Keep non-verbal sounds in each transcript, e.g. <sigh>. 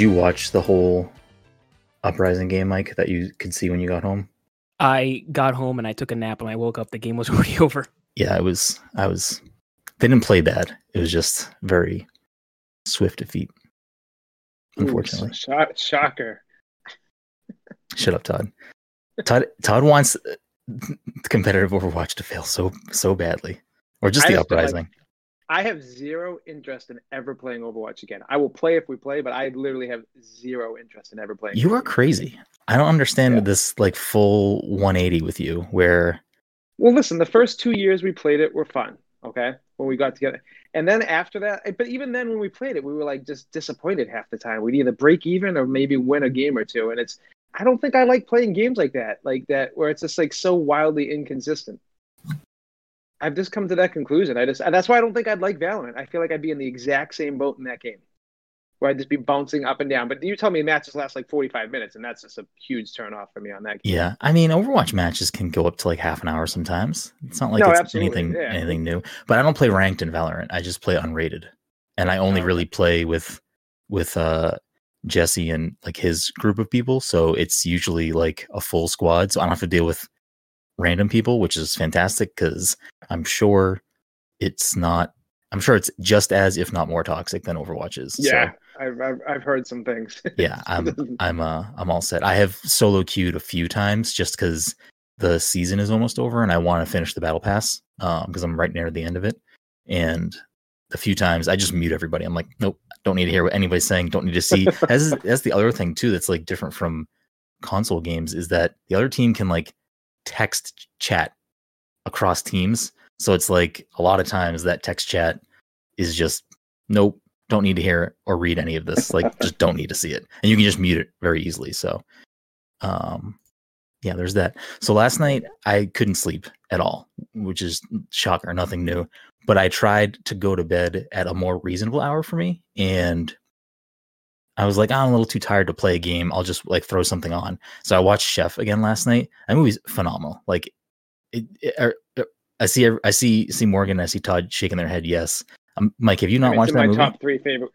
Did you watch the whole uprising game, Mike, that you could see when you got home? I got home and I took a nap. and I woke up, the game was <laughs> already over. Yeah, it was. I was. They didn't play bad. It was just very swift defeat. Unfortunately, Ooh, shock, shocker. Shut up, Todd. Todd. Todd wants uh, competitive Overwatch to fail so so badly, or just I the just feel like- uprising. I have zero interest in ever playing Overwatch again. I will play if we play, but I literally have zero interest in ever playing. You are crazy. I don't understand Yeah. this like full 180 with you, where Well, listen, the first two years we played it were fun. Okay, when we got together, and then after that, eh, but even then when we played it, we were like just disappointed half the time. We'd either break even or maybe win a game or two, and it's. I don't think I like playing games like that, like that, where it's just like so wildly inconsistent. I've just come to that conclusion. I just that's why I don't think I'd like Valorant. I feel like I'd be in the exact same boat in that game, where I'd just be bouncing up and down. But you tell me matches last like forty five minutes, and that's just a huge turn off for me on that game. yeah, I mean, Overwatch matches can go up to like half an hour sometimes. It's not like No, it's anything yeah. anything new. But I don't play ranked in Valorant. I just play unrated, and I only Oh, really play with with uh Jesse and like his group of people. So it's usually like a full squad, so I don't have to deal with random people, which is fantastic because I'm sure it's not. I'm sure it's just as, if not more, toxic than Overwatch is. So- Yeah, I've, I've I've heard some things. yeah i'm <laughs> i'm uh i'm all set i have solo queued a few times just because the season is almost over and i want to finish the battle pass um because i'm right near the end of it and a few times i just mute everybody i'm like nope don't need to hear what anybody's saying don't need to see <laughs> as that's the other thing too that's like different from console games is that the other team can like text chat across teams so it's like a lot of times that text chat is just nope don't need to hear or read any of this. Like, just don't need to see it, and you can just mute it very easily. So, um, yeah, there's that. So last night I couldn't sleep at all, which is shocker, nothing new. But I tried to go to bed at a more reasonable hour for me, and I was like, "Ah, I'm a little too tired to play a game. I'll just like throw something on. So I watched Chef again last night. That movie's phenomenal. Like, it, it, er- er- I see, I see, see Morgan, I see Todd shaking their head. Yes, um, Mike, have you I not mean, watched that my movie? top three favorite.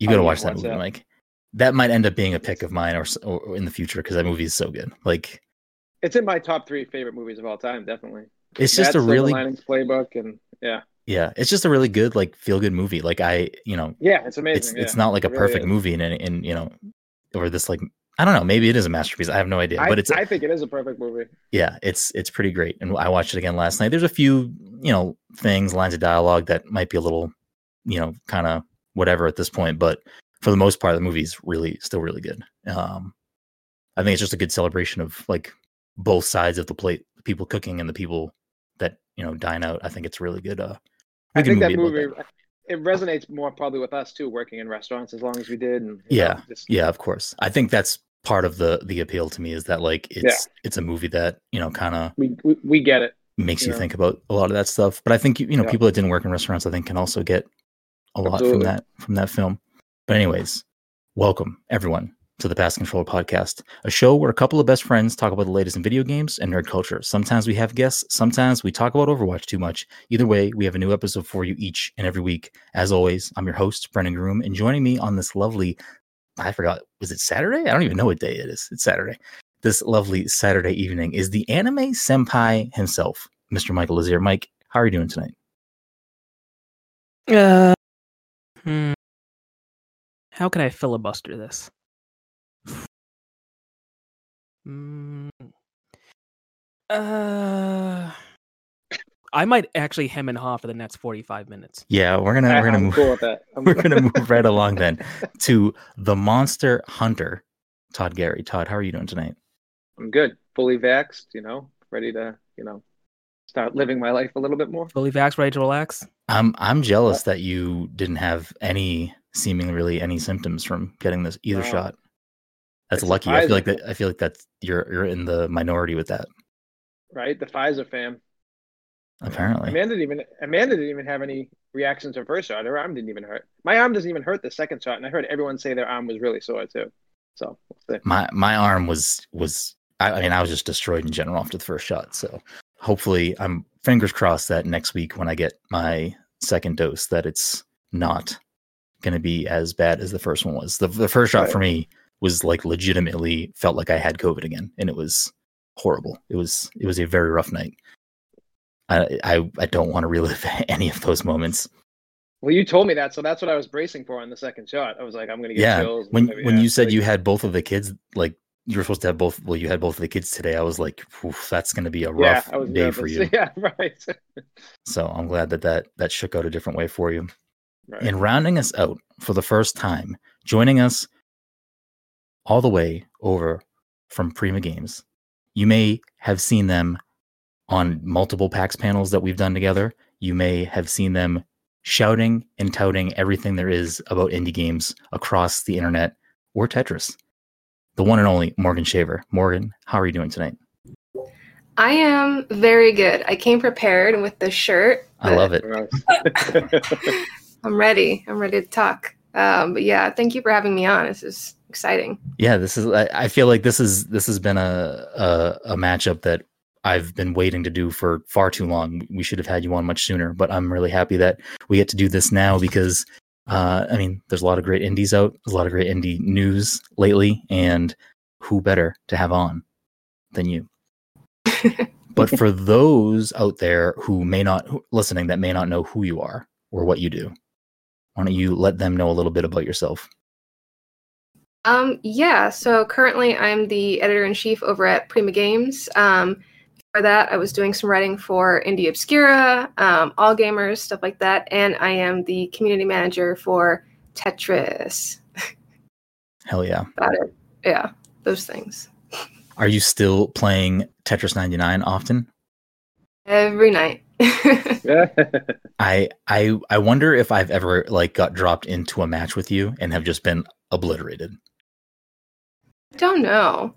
You got to watch that movie, that. Mike. That might end up being a pick of mine or, or in the future because that movie is so good. Like It's in my top three favorite movies of all time, definitely. it's just That, a really Playbook, and yeah, yeah, it's just a really good like feel good movie. Like I, you know, yeah, it's amazing. it's it's not like a really perfect is. movie in in you know or this like I don't know, maybe it is a masterpiece. I have no idea, but it's I think it is a perfect movie. yeah, it's it's pretty great. And I watched it again last night. There's a few, you know, things, lines of dialogue that might be a little, you know, kind of whatever at this point, but for the most part, the movie's really still really good. Um, I think it's just a good celebration of like both sides of the plate, the people cooking and the people that you know dine out. I think it's really good. Uh, I think that movie it resonates more probably with us too, working in restaurants as long as we did. And Yeah, know, just, Yeah, of course. I think that's part of the the appeal to me is that like it's it's a movie that you know kind of we, we we get it. makes you Yeah. think about a lot of that stuff. But I think you know Yeah. people that didn't work in restaurants, I think, can also get a lot from that from that film. But anyways, welcome everyone to the Pass Controller Podcast, a show where a couple of best friends talk about the latest in video games and nerd culture. Sometimes we have guests, sometimes we talk about Overwatch too much. Either way, we have a new episode for you each and every week. As always, I'm your host Brendan Groom, and joining me on this lovely I forgot was it Saturday? I don't even know what day it is. It's Saturday. This lovely Saturday evening is the anime senpai himself, Mr. Michael Lazier. Mike, how are you doing tonight? Uh, hmm. How can I filibuster this? Mm, uh, I might actually hem and haw for the next forty-five minutes. Yeah, we're gonna we're gonna am move cool that. <laughs> We're gonna move right along then <laughs> to the Monster Hunter, Todd Gary. Todd, how are you doing tonight? I'm good, fully vaxxed. You know, ready to you know start living my life a little bit more. Fully vax, ready to relax. I'm I'm jealous that you didn't have any seemingly really any symptoms from getting this either Wow. shot. That's It's lucky. I feel like that. I feel like that's you're you're in the minority with that. Right, the Pfizer fam. Apparently, Amanda didn't even Amanda didn't even have any reactions to her first shot. Her arm didn't even hurt. My arm doesn't even hurt the second shot, and I heard everyone say their arm was really sore too. So we'll see. my my arm was was I, I mean I was just destroyed in general after the first shot. So hopefully, I'm fingers crossed that next week when I get my second dose, that it's not going to be as bad as the first one was. The the first shot Right. for me was like legitimately felt like I had COVID again, and it was horrible. It was it was a very rough night. I I, I don't want to relive <laughs> any of those moments. Well, you told me that, so that's what I was bracing for on the second shot. I was like, I'm gonna get Yeah, chills. when when yeah, you said like- you had both of the kids, like you were supposed to have both. Well, you had both of the kids today. I was like, that's going to be a rough was day nervous. for you. <laughs> Yeah, right. So I'm glad that that that shook out a different way for you. right. And rounding us out for the first time, joining us all the way over from Prima Games. You may have seen them on multiple PAX panels that we've done together. You may have seen them shouting and touting everything there is about indie games across the internet or Tetris. The one and only Morgan Shaver. Morgan, how are you doing tonight? I am very good. I came prepared with the shirt. I love it. <laughs> I'm ready. I'm ready to talk. Um, but yeah, thank you for having me on. This is exciting. Yeah, this is. I, I feel like this is this has been a, a a matchup that I've been waiting to do for far too long. We should have had you on much sooner, but I'm really happy that we get to do this now because, uh, I mean, there's a lot of great indies out. There's a lot of great indie news lately, and who better to have on than you? <laughs> but for those out there who may not who- listening that may not know who you are or what you do, why don't you let them know a little bit about yourself? Um, yeah, so currently I'm the editor in chief over at Prima Games. Um, before that, I was doing some writing for Indie Obscura, um, All Gamers, stuff like that, and I am the community manager for Tetris. Hell yeah! <laughs> Got it. Yeah, those things. Are you still playing Tetris 99 often? Every night. <laughs> I I I wonder if I've ever like got dropped into a match with you and have just been obliterated. I don't know.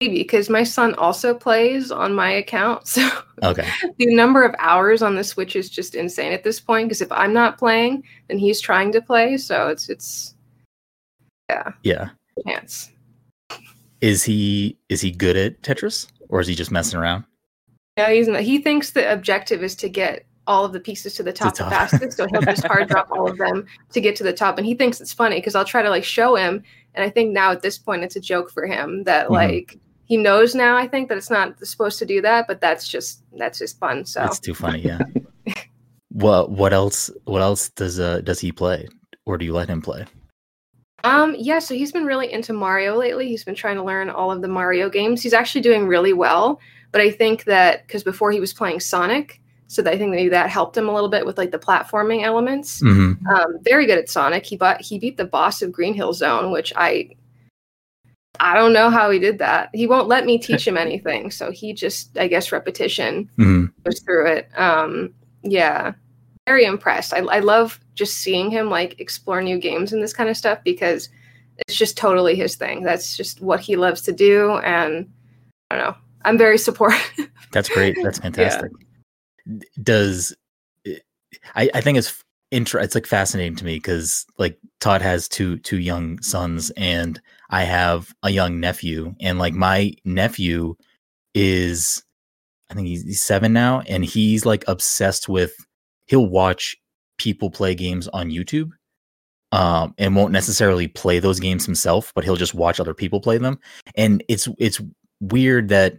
Maybe because my son also plays on my account. <laughs> So Okay. the number of hours on the Switch is just insane at this point. Because if I'm not playing, then he's trying to play. So it's it's Yeah. chance. Is he is he good at Tetris or is he just messing around? No, he's not. He thinks the objective is to get all of the pieces to the top the top. fastest. So he'll just hard drop all of them to get to the top. And he thinks it's funny because I'll try to like show him. And I think now at this point it's a joke for him that Mhm. like he knows now. I think that it's not supposed to do that, but that's just that's just fun. So It's too funny, yeah. <laughs> what what else what else does uh does he play? Or do you let him play? Um, yeah, so he's been really into Mario lately. He's been trying to learn all of the Mario games. He's actually doing really well, but I think that because before he was playing Sonic, so that I think maybe that helped him a little bit with like the platforming elements. hmm Um, very good at Sonic. He bought he beat the boss of Green Hill Zone, which I I don't know how he did that. He won't let me teach him <laughs> anything, so he just I guess repetition hmm goes through it. Um, yeah, very impressed. I, I love just seeing him like explore new games and this kind of stuff because it's just totally his thing. That's just what he loves to do, and I don't know. I'm very supportive. <laughs> That's great. That's fantastic. Does I, I think it's inter- it's like fascinating to me because like Todd has two two young sons and I have a young nephew and like my nephew is I think he's, he's seven now and he's like obsessed with he'll watch people play games on YouTube um and won't necessarily play those games himself but he'll just watch other people play them and it's it's weird that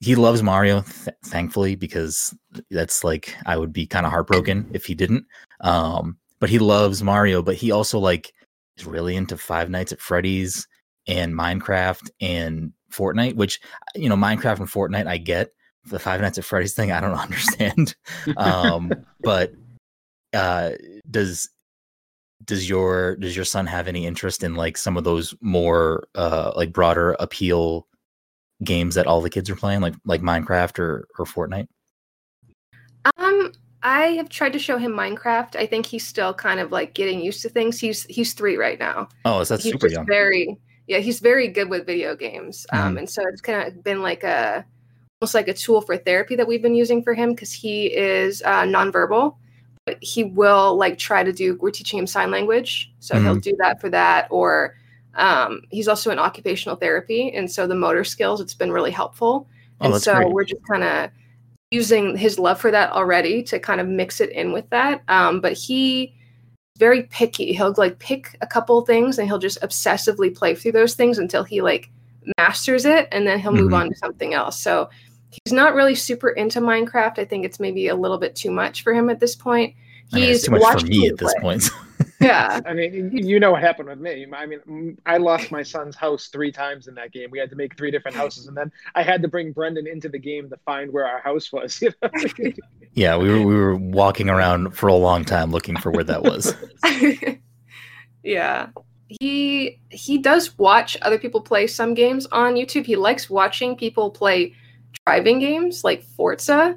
he loves Mario, th- thankfully, because that's like I would be kind of heartbroken if he didn't. Um, but he loves Mario, but he also like is really into Five Nights at Freddy's and Minecraft and Fortnite. Which you know, Minecraft and Fortnite, I get the Five Nights at Freddy's thing. I don't <laughs> understand. um, but uh, does does your does your son have any interest in like some of those more uh like broader appeal games that all the kids are playing, like like Minecraft or or Fortnite? Um, I have tried to show him Minecraft. I think he's still kind of like getting used to things. He's he's three right now. Oh, so that's he's super young. very yeah. He's very good with video games. Um, Mhm. and so it's kind of been like a almost like a tool for therapy that we've been using for him because he is uh, nonverbal. But he will like try to do. We're teaching him sign language, so he'll do that for that. Or um, he's also in occupational therapy, and so the motor skills. It's been really helpful Oh, and so great. we're just kind of using his love for that already to kind of mix it in with that um, but he very picky. He'll like pick a couple things and he'll just obsessively play through those things until he like masters it and then he'll move Mhm. on to something else. So he's not really super into Minecraft. I think it's maybe a little bit too much for him at this point. I mean, He's too much for me at this play. point. <laughs> Yeah. <laughs> I mean, you know what happened with me. I mean, I lost my son's house three times in that game. We had to make three different houses, and then I had to bring Brendan into the game to find where our house was. <laughs> You know? yeah, we were we were walking around for a long time looking for where that was. <laughs> yeah. He he does watch other people play some games on YouTube. He likes watching people play driving games like Forza.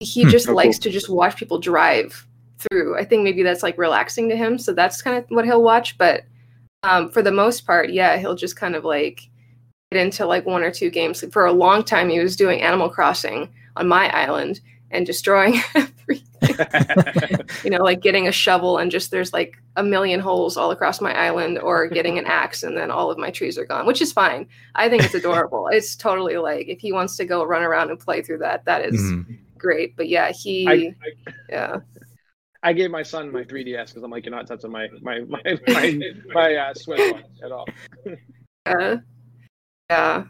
He just Oh, likes cool. to just watch people drive through. I think maybe that's like relaxing to him, so that's kind of what he'll watch, but um, for the most part, yeah, he'll just kind of like get into like one or two games. For a long time, he was doing Animal Crossing on my island and destroying <laughs> everything <laughs> you know, like getting a shovel and just there's like a million holes all across my island, or getting an axe and then all of my trees are gone, which is fine. I think it's adorable. <laughs> it's totally like if he wants to go run around and play through that, that is Mhm. great. But yeah, he, I, I, yeah, I gave my son my 3DS because I'm like, you're not touching my my my <laughs> my, my uh, Switch one at all. uh, yeah.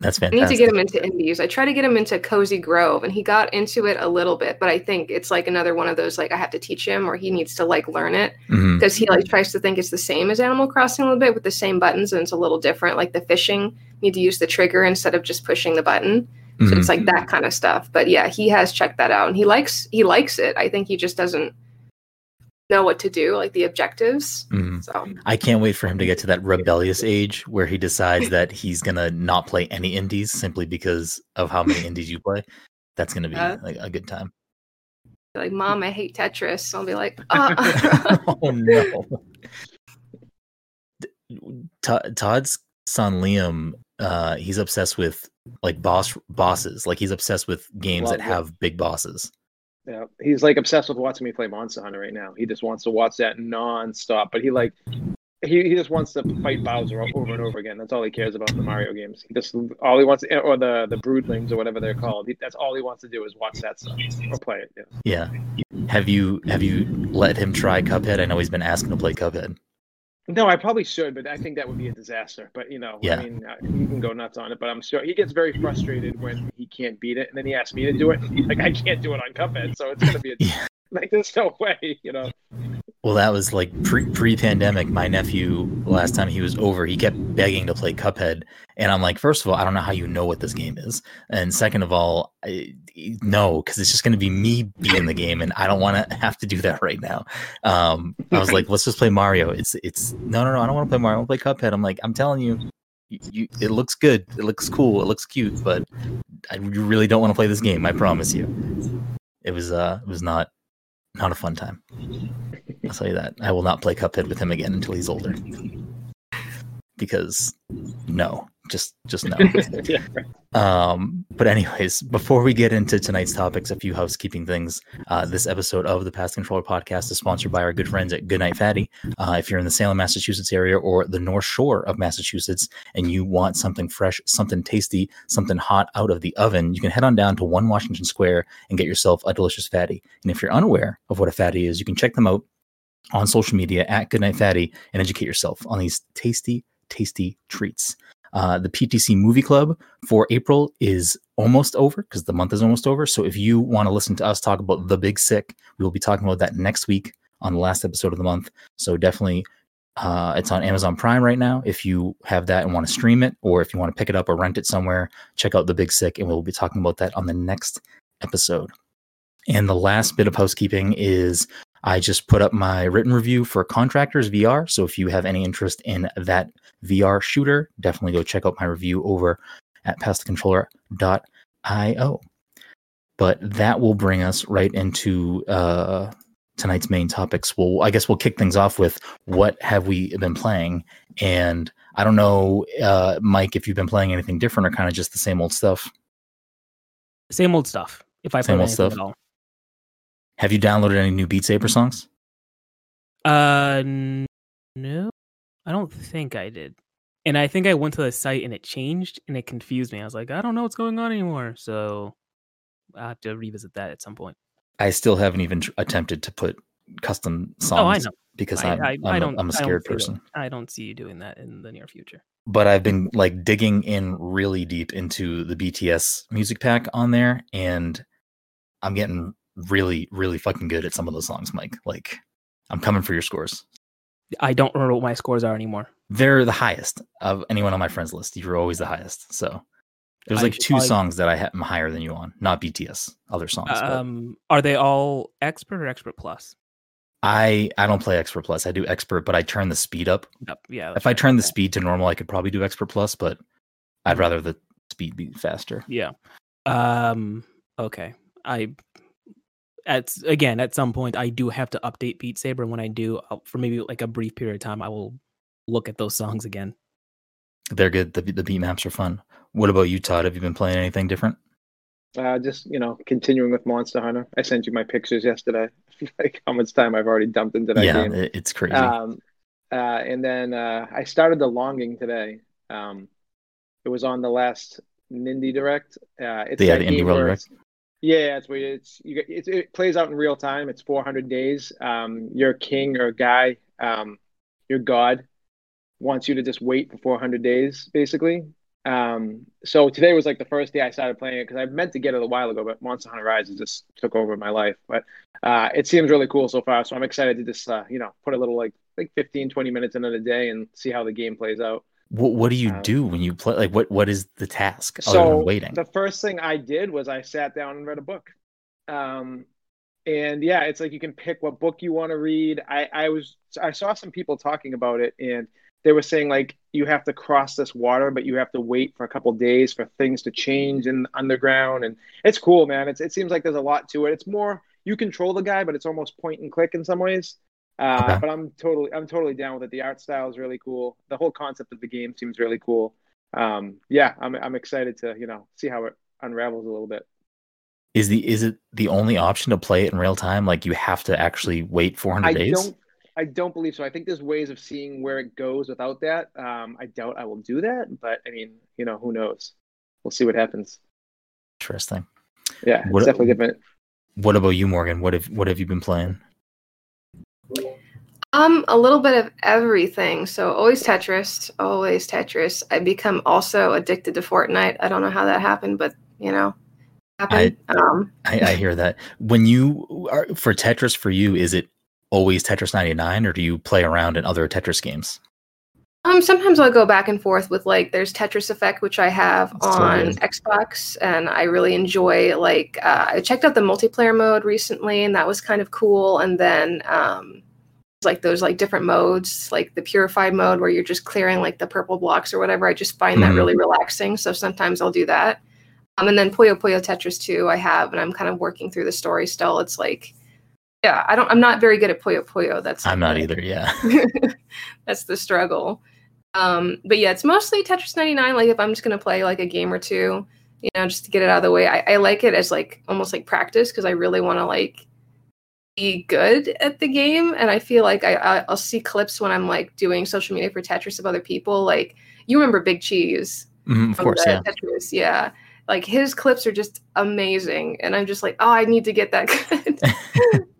That's fantastic. I need to get him into indies. I try to get him into Cozy Grove, and he got into it a little bit, but I think it's like another one of those like I have to teach him, or he needs to like learn it. Because he like tries to think it's the same as Animal Crossing a little bit with the same buttons and it's a little different. Like the fishing, you need to use the trigger instead of just pushing the button. So Mhm. it's like that kind of stuff. But yeah, he has checked that out and he likes he likes it. I think he just doesn't know what to do, like the objectives. Mhm. So I can't wait for him to get to that rebellious age where he decides that he's gonna not play any indies simply because of how many indies you play. That's gonna be Yeah. like a good time. like, mom, I hate Tetris. I'll be like, <laughs> uh oh no. <laughs> Todd- Todd's son Liam, uh, he's obsessed with like boss bosses. Like he's obsessed with games that it. have big bosses. Yeah, he's like obsessed with watching me play Monster Hunter right now. He just wants to watch that nonstop. But he like he, he just wants to fight Bowser over and over again. That's all he cares about the Mario games. He just all he wants eh, or the the Broodlings or whatever they're called. He, that's all he wants to do is watch that stuff or play it. Yeah. Yeah. Have you have you let him try Cuphead? I know he's been asking to play Cuphead. No, I probably should, but I think that would be a disaster. But you know, Yeah. I mean, uh, he can go nuts on it. But I'm sure he gets very frustrated when he can't beat it, and then he asks me to do it. Like I can't do it on Cuphead, so it's gonna be a, <laughs> Yeah. <laughs> like there's no way, you know. Well, that was like pre pre pandemic. My nephew, last time he was over, he kept begging to play Cuphead, and I'm like, first of all, I don't know how you know what this game is, and second of all, I, no, because it's just going to be me beating the game, and I don't want to <laughs> have to do that right now. Um, I was like, let's just play Mario. It's it's no no no, I don't want to play Mario. I want to play Cuphead. I'm like, I'm telling you, you, you, it looks good, it looks cool, it looks cute, but I really don't want to play this game. I promise you. It was uh, it was not not a fun time. I'll tell you that. I will not play Cuphead with him again until he's older. Because no, just just <laughs> no. yeah. Um, but anyways, before we get into tonight's topics, a few housekeeping things. Uh, this episode of the Pass Controller Podcast is sponsored by our good friends at Goodnight Fatty. Uh, if you're in the Salem, Massachusetts area or the North Shore of Massachusetts and you want something fresh, something tasty, something hot out of the oven, you can head on down to One Washington Square and get yourself a delicious fatty. And if you're unaware of what a fatty is, you can check them out on social media at Goodnight Fatty and educate yourself on these tasty, tasty treats. Uh, the PTC Movie Club for April is almost over because the month is almost over. So if you want to listen to us talk about The Big Sick, we will be talking about that next week on the last episode of the month. So definitely, uh, it's on Amazon Prime right now. If you have that and want to stream it, or if you want to pick it up or rent it somewhere, check out The Big Sick, and we'll be talking about that on the next episode. And the last bit of housekeeping is I just put up my written review for Contractors VR. So if you have any interest in that VR shooter, definitely go check out my review over at passthecontroller.io. But that will bring us right into uh, tonight's main topics. Well, I guess we'll kick things off with what have we been playing? And I don't know, uh, Mike, if you've been playing anything different or kind of just the same old stuff. Same old stuff. If I Same play old anything stuff. at all. Have you downloaded any new Beat Saber songs? Uh, no, I don't think I did. And I think I went to the site and it changed and it confused me. I was like, I don't know what's going on anymore. So I have to revisit that at some point. I still haven't even tr- attempted to put custom songs Oh, I know. because I, I'm, I, I'm, I a- don't. I'm a I don't scared that- person. I don't see you doing that in the near future. But I've been like digging in really deep into the BTS music pack on there, and I'm getting really, really fucking good at some of those songs, Mike. Like, I'm coming for your scores. I don't remember what my scores are anymore. They're the highest of anyone on my friends list. You're always the highest. So there's I like two probably- songs that I am higher than you on, not BTS, other songs. but Um, are they all expert or expert plus? I I don't play expert plus. I do expert, but I turn the speed up. Yep, yeah. If I turn the speed to normal, I could probably do expert plus, but I'd rather the speed be faster. Yeah. Um. Okay. I. At again, at some point, I do have to update Beat Saber. and When I do, I'll, for maybe like a brief period of time, I will look at those songs again. They're good. The the beat maps are fun. What about you, Todd? Have you been playing anything different? Uh, just you know, continuing with Monster Hunter. I sent you my pictures yesterday. <laughs> like how much time I've already dumped into that yeah, game. it- it's crazy. Um, uh, and then uh, I started the Longing today. Um, it was on the last Nindy Direct. Uh, it's Yeah, that the Indie World Direct. Yeah, it's where it's you. It's, it plays out in real time. It's 400 days. Um, you're king or guy. Um, your god wants you to just wait for 400 days, basically. Um, so today was like the first day I started playing it because I meant to get it a while ago, but Monster Hunter Rise just took over my life. But uh, it seems really cool so far. So I'm excited to just uh, you know put a little like like 15, 20 minutes into the day and see how the game plays out. What what do you um, do when you play? Like, what what is the task other So than waiting? the first thing I did was I sat down and read a book. Um, and yeah, it's like you can pick what book you want to read. I, I was I saw some people talking about it and they were saying like you have to cross this water, but you have to wait for a couple days for things to change in the underground. And it's cool, man. It's, it seems like there's a lot to it. It's more you control the guy, but it's almost point and click in some ways. Uh, Okay. But I'm totally I'm totally down with it. The art style is really cool. The whole concept of the game seems really cool. Um, yeah, I'm I'm excited to you know see how it unravels a little bit. Is the is it the only option to play it in real time? Like you have to actually wait 400 I days? don't I don't believe so. I think there's ways of seeing where it goes without that. Um, I doubt I will do that, but I mean, you know, who knows? We'll see what happens. Interesting. Yeah, What- it's definitely different. What about you, Morgan? What have what have you been playing? Um, a little bit of everything. So always Tetris, always Tetris. I become also addicted to Fortnite. I don't know how that happened, but you know, happened. um, I, I hear that. When you are for Tetris for you, is it always Tetris 99 or do you play around in other Tetris games? Um, sometimes I'll go back and forth with like there's Tetris Effect, which I have That's on. Xbox, and I really enjoy. Like uh, I checked out the multiplayer mode recently, and that was kind of cool. And then um, like those like different modes, like the purified mode where you're just clearing like the purple blocks or whatever. I just find Mhm. that really relaxing. So sometimes I'll do that. Um, and then Puyo Puyo Tetris 2 I have, and I'm kind of working through the story still. It's like, yeah, I don't, I'm not very good at Puyo Puyo. That's I'm not either. Yeah. <laughs> that's the struggle. Um, but yeah, it's mostly Tetris 99. Like if I'm just gonna play like a game or two, you know, just to get it out of the way. I, I like it as like almost like practice because I really want to like be good at the game. And I feel like I, I I'll see clips when I'm like doing social media for Tetris of other people. Like you remember Big Cheese Mhm, of course. Yeah. Tetris, yeah. Like his clips are just amazing, and I'm just like, oh, I need to get that <laughs> good. <laughs>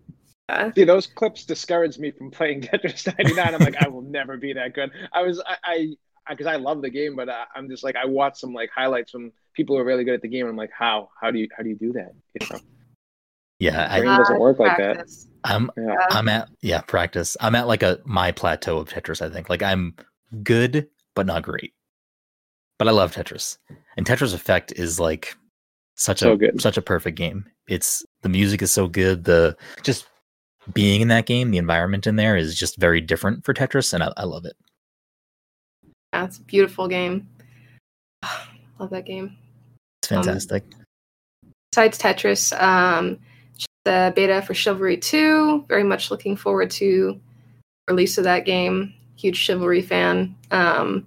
yeah. See, those clips discouraged me from playing Tetris <laughs> 99. I'm like, I will never be that good. I was, I, I, because I, love the game, but I, I'm just like, I watched some like highlights from people who are really good at the game. And I'm like, how, how do you, how do you do that? You know, Yeah. I, Brain doesn't uh, work like that. I'm yeah. I'm at yeah, practice. I'm at like a my plateau of Tetris, I think. Like I'm good, but not great. But I love Tetris. And Tetris Effect is like such So a good. such a perfect game. It's the music is so good. The just being in that game, the environment in there is just very different for Tetris, and I, I love it. Yeah, it's a beautiful game. <sighs> Love that game. It's Um, fantastic. Besides Tetris, um, the beta for Chivalry 2. Very much looking forward to release of that game. Huge Chivalry fan. Um,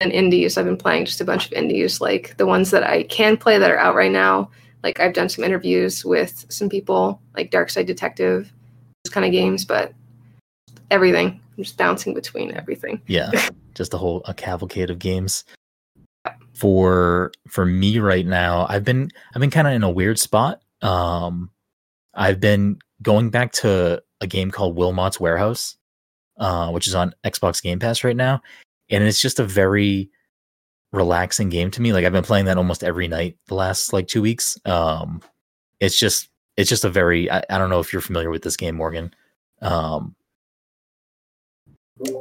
and indies, I've been playing just a bunch of indies, like the ones that I can play that are out right now. Like I've done some interviews with some people, like Dark Side Detective, kind of games, but everything. I'm just bouncing between everything. yeah <laughs> just a whole a cavalcade of games for for me right now i've been i've been kind of in a weird spot um i've been going back to a game called Wilmot's Warehouse, uh, which is on Xbox Game Pass right now, and it's just a very relaxing game to me. Like I've been playing that almost every night the last like two weeks. Um, it's just it's just a very I, I don't know if you're familiar with this game, Morgan. Um,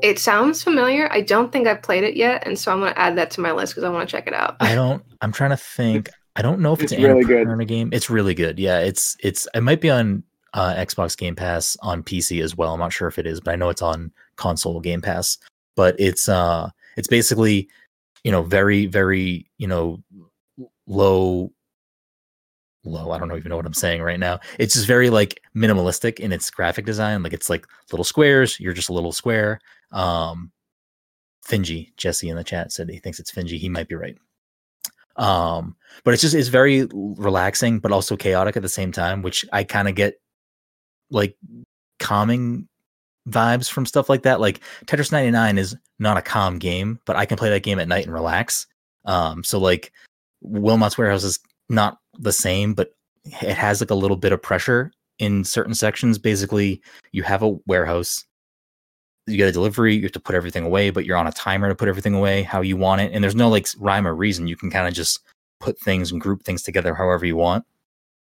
It sounds familiar. I don't think I've played it yet, and so I'm going to add that to my list because I want to check it out. I don't. I'm trying to think. I don't know if it's, It's really good. Annapurna game. It's really good. Yeah, it's it's. It might be on uh, Xbox Game Pass on PC as well. I'm not sure if it is, but I know it's on console Game Pass. But it's uh, it's basically, you know, very very you know, low. Low. I don't know even know what I'm saying right now. It's just very like minimalistic in its graphic design. Like it's like little squares. You're just a little square. Um, Finji, Jesse in the chat said he thinks it's Finji. He might be right. Um, but it's just it's very relaxing, but also chaotic at the same time, which I kind of get like calming vibes from stuff like that. Like Tetris 99 is not a calm game, but I can play that game at night and relax. Um, so like Wilmot's Warehouse is not the same, but it has like a little bit of pressure in certain sections. Basically, you have a warehouse you get a delivery, you have to put everything away, but you're on a timer to put everything away how you want it. And there's no like rhyme or reason. You can kind of just put things and group things together however you want.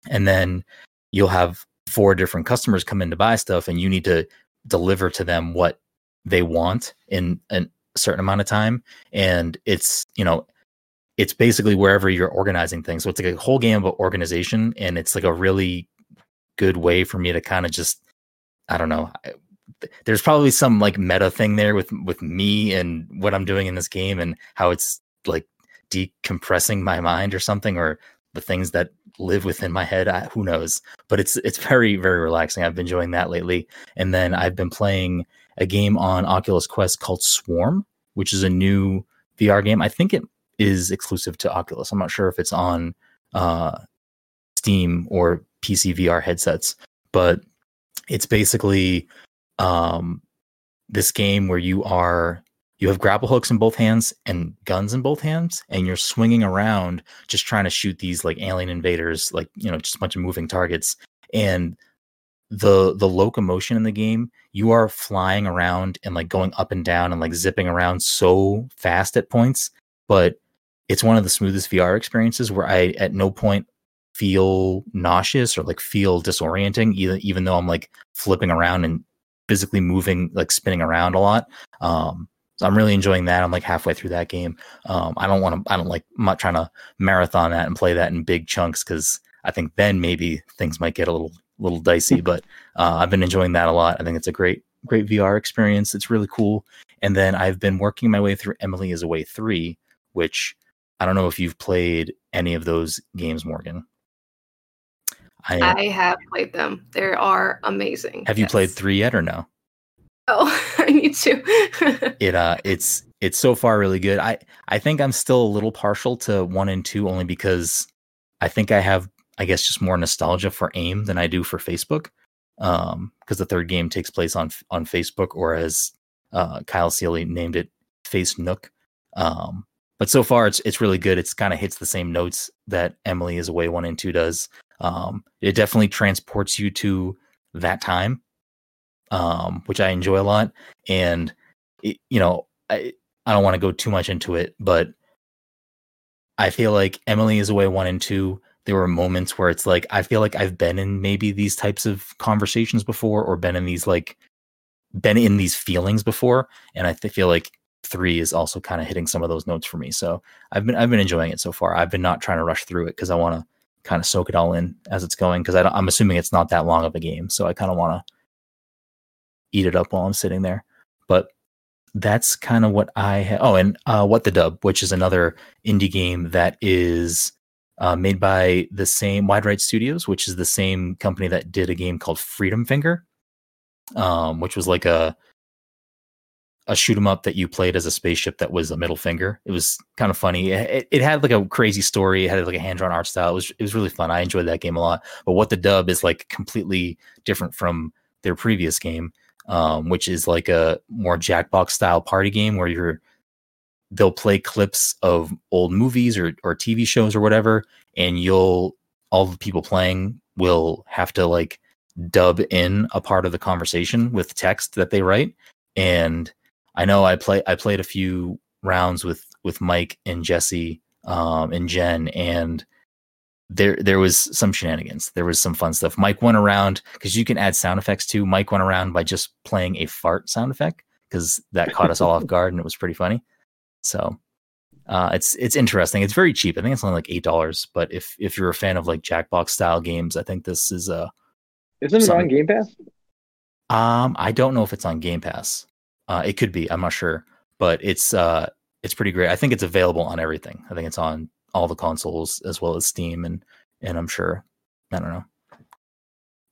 And then you'll have four different customers come in to buy stuff, and you need to deliver to them what they want in a certain amount of time. And it's, you know, it's basically wherever you're organizing things. So it's like a whole game of organization, and it's like a really good way for me to kind of just, I don't know, there's probably some like meta thing there with with me and what I'm doing in this game and how it's like decompressing my mind or something or the things that live within my head I, who knows? But it's it's very very relaxing. I've been enjoying that lately. And then I've been playing a game on Oculus Quest called Swarm which is a new VR game. I think it is exclusive to Oculus. I'm not sure if it's on uh Steam or PC VR headsets but it's basically um, this game where you are you have grapple hooks in both hands and guns in both hands and you're swinging around just trying to shoot these like alien invaders like you know just a bunch of moving targets. And the the locomotion in the game you are flying around and like going up and down and like zipping around so fast at points but it's one of the smoothest VR experiences where I at no point feel nauseous or like feel disorienting even even though I'm like flipping around and physically moving, like spinning around a lot. Um, so I'm really enjoying that. I'm like halfway through that game. Um, I don't want to. I don't like. I'm not trying to marathon that and play that in big chunks because I think then maybe things might get a little little dicey. <laughs> But uh, I've been enjoying that a lot. I think it's a great great VR experience. It's really cool. And then I've been working my way through Emily is Away three, which I don't know if you've played any of those games, Morgan. I, I have played them. They are amazing. have you played three yet or no? Oh, <laughs> I need to. <laughs> it uh it's it's so far really good i i think i'm still a little partial to one and two only because i think i have i guess just more nostalgia for aim than i do for facebook um because the third game takes place on on facebook or as uh Kyle Seeley named it Facenook um but so far it's it's really good. It's kind of hits the same notes that emily is away one and two does. Um it definitely transports you to that time um which i enjoy a lot. And it, you know I, I don't want to go too much into it, but I feel like Emily is away one and two. There were moments where it's like I feel like I've been in maybe these types of conversations before, or been in these like been in these feelings before, and I feel like three is also kind of hitting some of those notes for me. So I've been I've been enjoying it so far. I've been not trying to rush through it because I want to kind of soak it all in as it's going because I'm assuming it's not that long of a game, so I kind of want to eat it up while I'm sitting there. But that's kind of what I ha- oh, and uh, what the dub, which is another indie game that is uh, made by the same Wide Right Studios, which is the same company that did a game called Freedom Finger, um, which was like a a shoot 'em up that you played as a spaceship that was a middle finger. It was kind of funny. It, it had like a crazy story. It had like a hand drawn art style. It was it was really fun. I enjoyed that game a lot. But what the dub is like completely different from their previous game um, which is like a more Jackbox style party game where you're they'll play clips of old movies or or TV shows or whatever, and you'll all the people playing will have to like dub in a part of the conversation with text that they write. And I know I play I played a few rounds with with Mike and Jesse um, and Jen, and there there was some shenanigans. There was some fun stuff. Mike went around because you can add sound effects too. Mike went around by just playing a fart sound effect because that caught us all off <laughs> guard and it was pretty funny. So uh, it's it's interesting. It's very cheap. I think it's only like eight dollars. But if if you're a fan of like Jackbox style games, I think this is a. Isn't it on Game Pass? Um, I don't know if it's on Game Pass. Uh, it could be. I'm not sure, but it's uh, it's pretty great. I think it's available on everything. I think it's on all the consoles as well as Steam and and I'm sure. I don't know.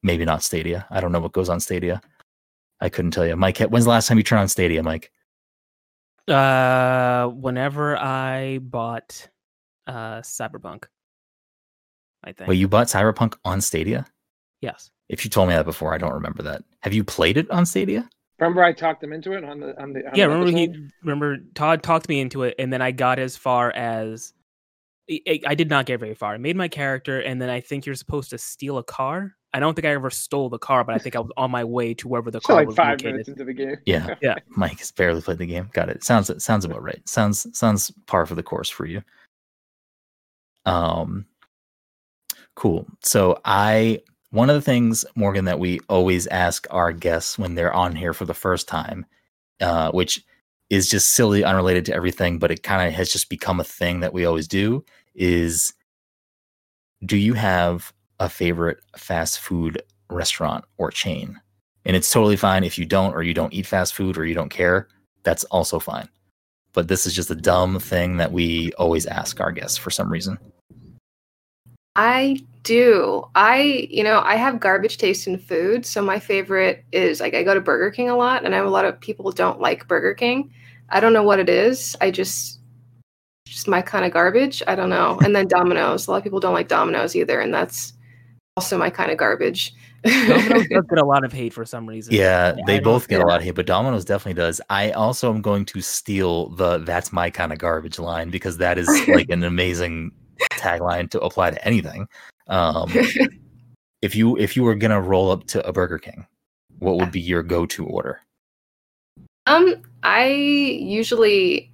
Maybe not Stadia. I don't know what goes on Stadia. I couldn't tell you. Mike, when's the last time you turned on Stadia, Mike? Uh, whenever I bought uh Cyberpunk, I think. Wait, you bought Cyberpunk on Stadia? yes. If you told me that before, I don't remember that. Have you played it on Stadia? Remember, I talked them into it on the on the. On yeah, the remember episode? he remember Todd talked me into it, and then I got as far as I- I, I did not get very far. I made my character, and then I think you're supposed to steal a car. I don't think I ever stole the car, but I think I was on my way to wherever the <laughs> So car like was five located. minutes into the game. Yeah. <laughs> Yeah. Mike has barely played the game. Got it. Sounds sounds about right. Sounds sounds par for the course for you. Um cool. So I one of the things, Morgan, that we always ask our guests when they're on here for the first time, uh, which is just silly, unrelated to everything, but it kind of has just become a thing that we always do, is do you have a favorite fast food restaurant or chain? And it's totally fine if you don't, or you don't eat fast food, or you don't care. That's also fine. But this is just a dumb thing that we always ask our guests for some reason. I do. I, you know, I have garbage taste in food. So my favorite is like I go to Burger King a lot, and I have a lot of people don't like Burger King. I don't know what it is. I just, just my kind of garbage. I don't know. And then Domino's. A lot of people don't like Domino's either, and that's also my kind of garbage. Domino's <laughs> does get a lot of hate for some reason. Yeah, Yeah, they I both get a lot of hate, but Domino's definitely does. I also am going to steal the "That's my kind of garbage" line because that is <laughs> like an amazing tagline to apply to anything. Um, <laughs> if you if you were gonna roll up to a Burger King, what would be your go-to order? Um, I usually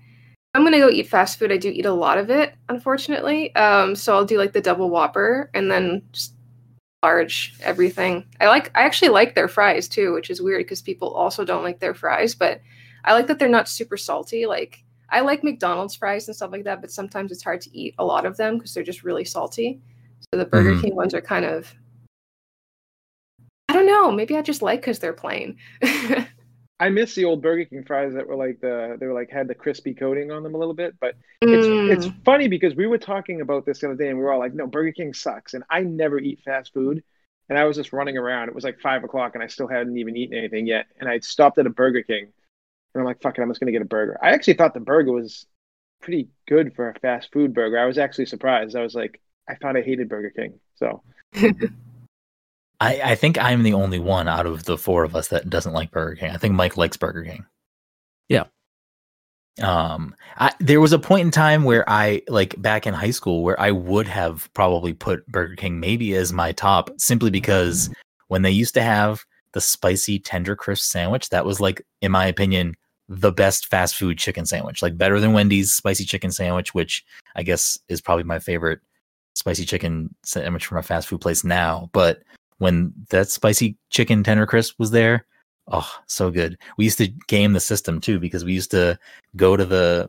I'm gonna go eat fast food. I do eat a lot of it, unfortunately. Um, so I'll do like the double whopper and then just large everything. I like I actually like their fries too, which is weird because people also don't like their fries, but I like that they're not super salty. Like I like McDonald's fries and stuff like that, but sometimes it's hard to eat a lot of them because they're just really salty. So the Burger Mhm. King ones are kind of I don't know, maybe I just like because they're plain. <laughs> I miss the old Burger King fries that were like the they were like had the crispy coating on them a little bit, but it's Mm. it's funny because we were talking about this the other day and we were all like, no, Burger King sucks, and I never eat fast food, and I was just running around. It was like five o'clock and I still hadn't even eaten anything yet, and I stopped at a Burger King, and I'm like, fuck it, I'm just gonna get a burger. I actually thought the burger was pretty good for a fast food burger. I was actually surprised. I was like, I thought I hated Burger King, so <laughs> I, I think I'm the only one out of the four of us that doesn't like Burger King. I think Mike likes Burger King. Yeah. Um, I, there was a point in time where I like back in high school where I would have probably put Burger King maybe as my top simply because when they used to have the spicy tender crisp sandwich, that was like, in my opinion, the best fast food chicken sandwich, like better than Wendy's spicy chicken sandwich, which I guess is probably my favorite spicy chicken sandwich from a fast food place now. But when that spicy chicken tender crisp was there, oh, so good. We used to game the system too because we used to go to the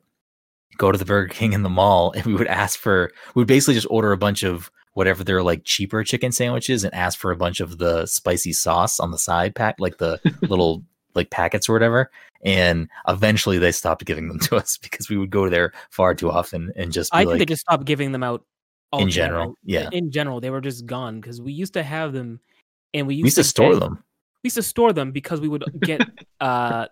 go to the Burger King in the mall and we would ask for we would basically just order a bunch of whatever their like cheaper chicken sandwiches and ask for a bunch of the spicy sauce on the side pack like the <laughs> little like packets or whatever and eventually they stopped giving them <laughs> to us because we would go there far too often and just be I think like they just stopped giving them out. In general, yeah. In general, they were just gone because we used to have them, and we used, we used to store get- them We used to store them because we would get <laughs> uh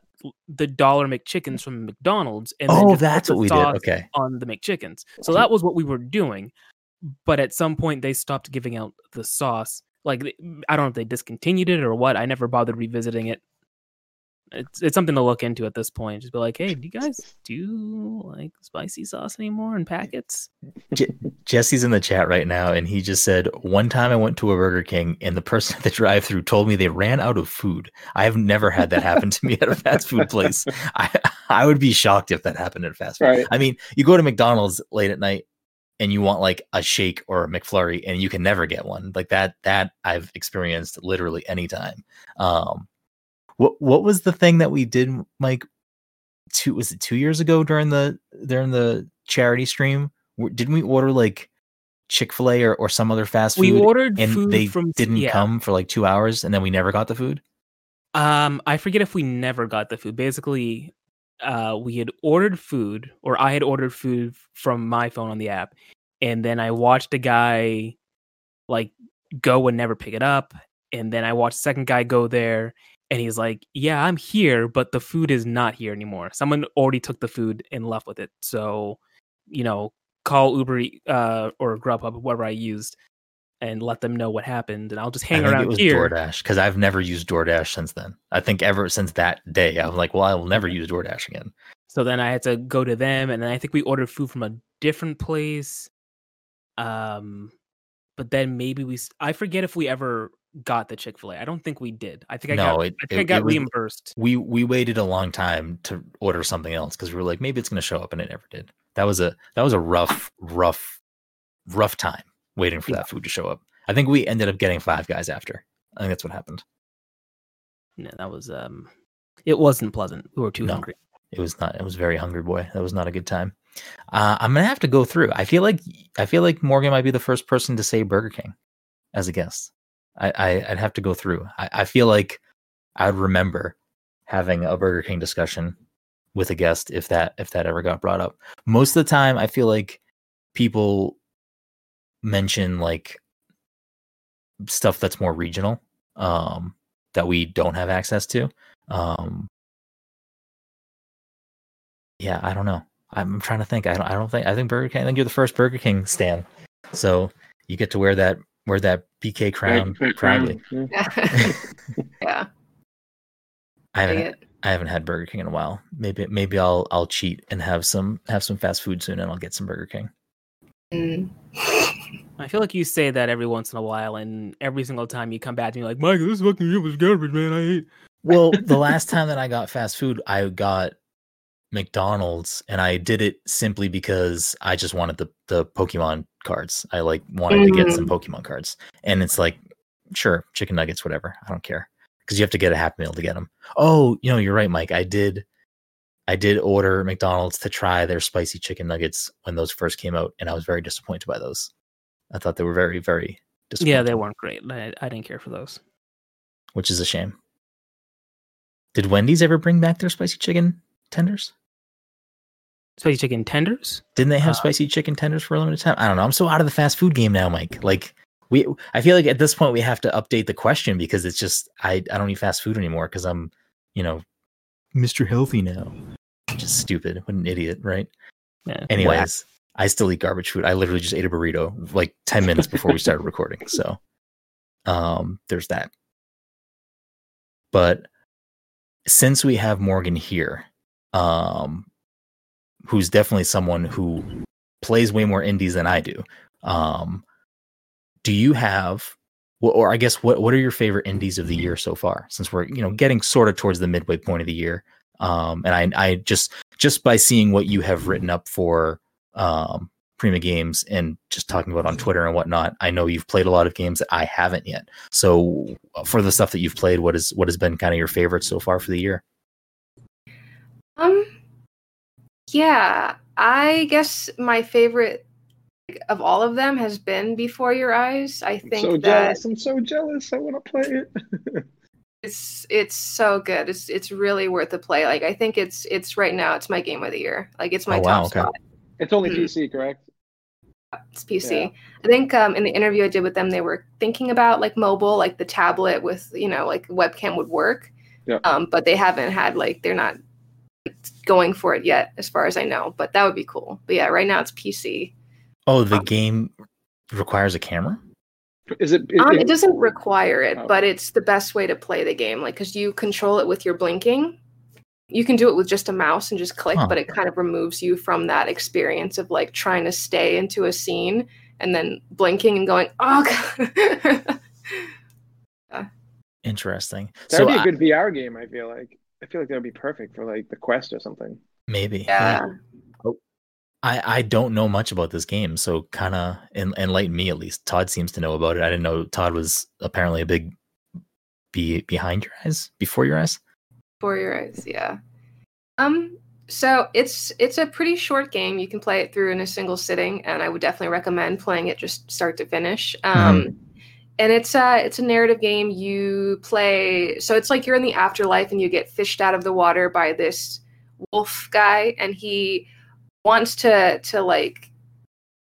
the dollar McChickens from McDonald's, and oh that's what we did okay on the McChickens. So that was what we were doing. But at some point, they stopped giving out the sauce. Like I don't know if they discontinued it or what. I never bothered revisiting it. It's it's something to look into at this point. Just be like, hey, do you guys do like spicy sauce anymore in packets? Je- Jesse's in the chat right now, and he just said one time I went to a Burger King, and the person at the drive-through told me they ran out of food. I have never had that happen to me at a fast food place. I I would be shocked if that happened at a fast food. Right. I mean, you go to McDonald's late at night and you want like a shake or a McFlurry and you can never get one. Like that that I've experienced literally anytime. Um what what was the thing that we did like two was it 2 years ago during the during the charity stream? Didn't we order like Chick-fil-A or, or some other fast food We ordered and food they from didn't yeah. come for like 2 hours and then we never got the food? Um, I forget if we never got the food. Basically, uh, we had ordered food, or I had ordered food from my phone on the app, and then I watched a guy like go and never pick it up, and then I watched a second guy go there, and he's like, "Yeah, I'm here, but the food is not here anymore. Someone already took the food and left with it. So, you know, call Uber uh, or Grubhub, whatever I used." And let them know what happened, and I'll just hang I think around it was here. DoorDash because I've never used DoorDash since then. I think ever since that day, I'm like, well, I will never use DoorDash again. So then I had to go to them, and then I think we ordered food from a different place. Um, but then maybe we—I forget if we ever got the Chick Fil A. I don't think we did. I think I No, got, it- I think I got it was- reimbursed. We we waited a long time to order something else because we were like, maybe it's going to show up, and it never did. That was a that was a rough, rough, rough time waiting for Yeah. that food to show up. I think we ended up getting Five Guys after. I think that's what happened. No, that was um, it wasn't pleasant. We were too No. hungry. It was not. It was very hungry boy. That was not a good time. Uh, I'm gonna have to go through. I feel like I feel like Morgan might be the first person to say Burger King as a guest. I, I I'd have to go through. I, I feel like I'd remember having a Burger King discussion with a guest if that if that ever got brought up. Most of the time, I feel like people mention like stuff that's more regional um, that we don't have access to. Um, yeah, I don't know. I'm trying to think. I don't. I don't think. I think Burger King. I think you're the first Burger King stan, so you get to wear that wear that BK crown Right, proudly. <laughs> Yeah. Yeah. <laughs> yeah. I haven't. it. I haven't had Burger King in a while. Maybe maybe I'll I'll cheat and have some have some fast food soon, and I'll get some Burger King. Mm. I feel like you say that every once in a while, and every single time you come back to me like, Michael, this fucking shit was garbage, man. I hate. <laughs> Well, the last time that I got fast food, I got McDonald's, and I did it simply because I just wanted the the Pokemon cards. I like wanted to get some mm. Pokemon cards, and it's like, sure, chicken nuggets, whatever. I don't care because you have to get a Happy Meal to get them. Oh, you know, you're right, Mike. I did. I did order McDonald's to try their spicy chicken nuggets when those first came out, and I was very disappointed by those. I thought they were very, very disappointing. Yeah, they weren't great. I, I didn't care for those. which is a shame. Did Wendy's ever bring back their spicy chicken tenders? Spicy chicken tenders. Didn't they have Uh, spicy chicken tenders for a limited time? I don't know. I'm so out of the fast food game now, Mike. Like we, I feel like at this point we have to update the question because it's just I I don't eat fast food anymore because I'm, you know, Mr. Healthy now. Just stupid. What an idiot, right? Yeah. Anyways, I still eat garbage food. I literally just ate a burrito like 10 minutes before we started recording. So um there's that. But since we have Morgan here, um who's definitely someone who plays way more indies than I do. Um do you have or I guess what what are your favorite indies of the year so far since we're you know getting sort of towards the midway point of the year um and I I just just by seeing what you have written up for um, Prima Games and just talking about on Twitter and whatnot, I know you've played a lot of games that I haven't yet. So, for the stuff that you've played, what is what has been kind of your favorite so far for the year? Um, yeah, I guess my favorite of all of them has been Before Your Eyes. I I'm think so that jealous. I'm so jealous. I want to play it. <laughs> it's it's so good. It's it's really worth the play. Like I think it's it's right now. It's my game of the year. Like it's my Oh, top wow, okay. spot. It's only Mhm. PC, correct? It's PC. Yeah. I think um, in the interview I did with them, they were thinking about like mobile, like the tablet with you know like webcam would work. Yeah. Um, but they haven't had like they're not going for it yet, as far as I know. But that would be cool. But yeah, right now it's PC. Oh, the game requires a camera. Is it? Um, it doesn't require it, Oh. but it's the best way to play the game. Like, because you control it with your blinking, you can do it with just a mouse and just click, Huh. but it kind of removes you from that experience of like trying to stay into a scene and then blinking and going, oh god. <laughs> Interesting. That'd so be a good VR game. I feel like. I feel like that would be perfect for like the Quest or something. maybe. yeah. I, I don't know much about this game, so kind of en- enlighten me at least. Todd seems to know about it. I didn't know Todd was apparently a big be behind your eyes, before your eyes. Before your eyes, yeah. Um, so it's it's a pretty short game. You can play it through in a single sitting, and I would definitely recommend playing it just start to finish. Um, and it's a it's a narrative game. You play. So it's like you're in the afterlife, and you get fished out of the water by this wolf guy, and he wants to to like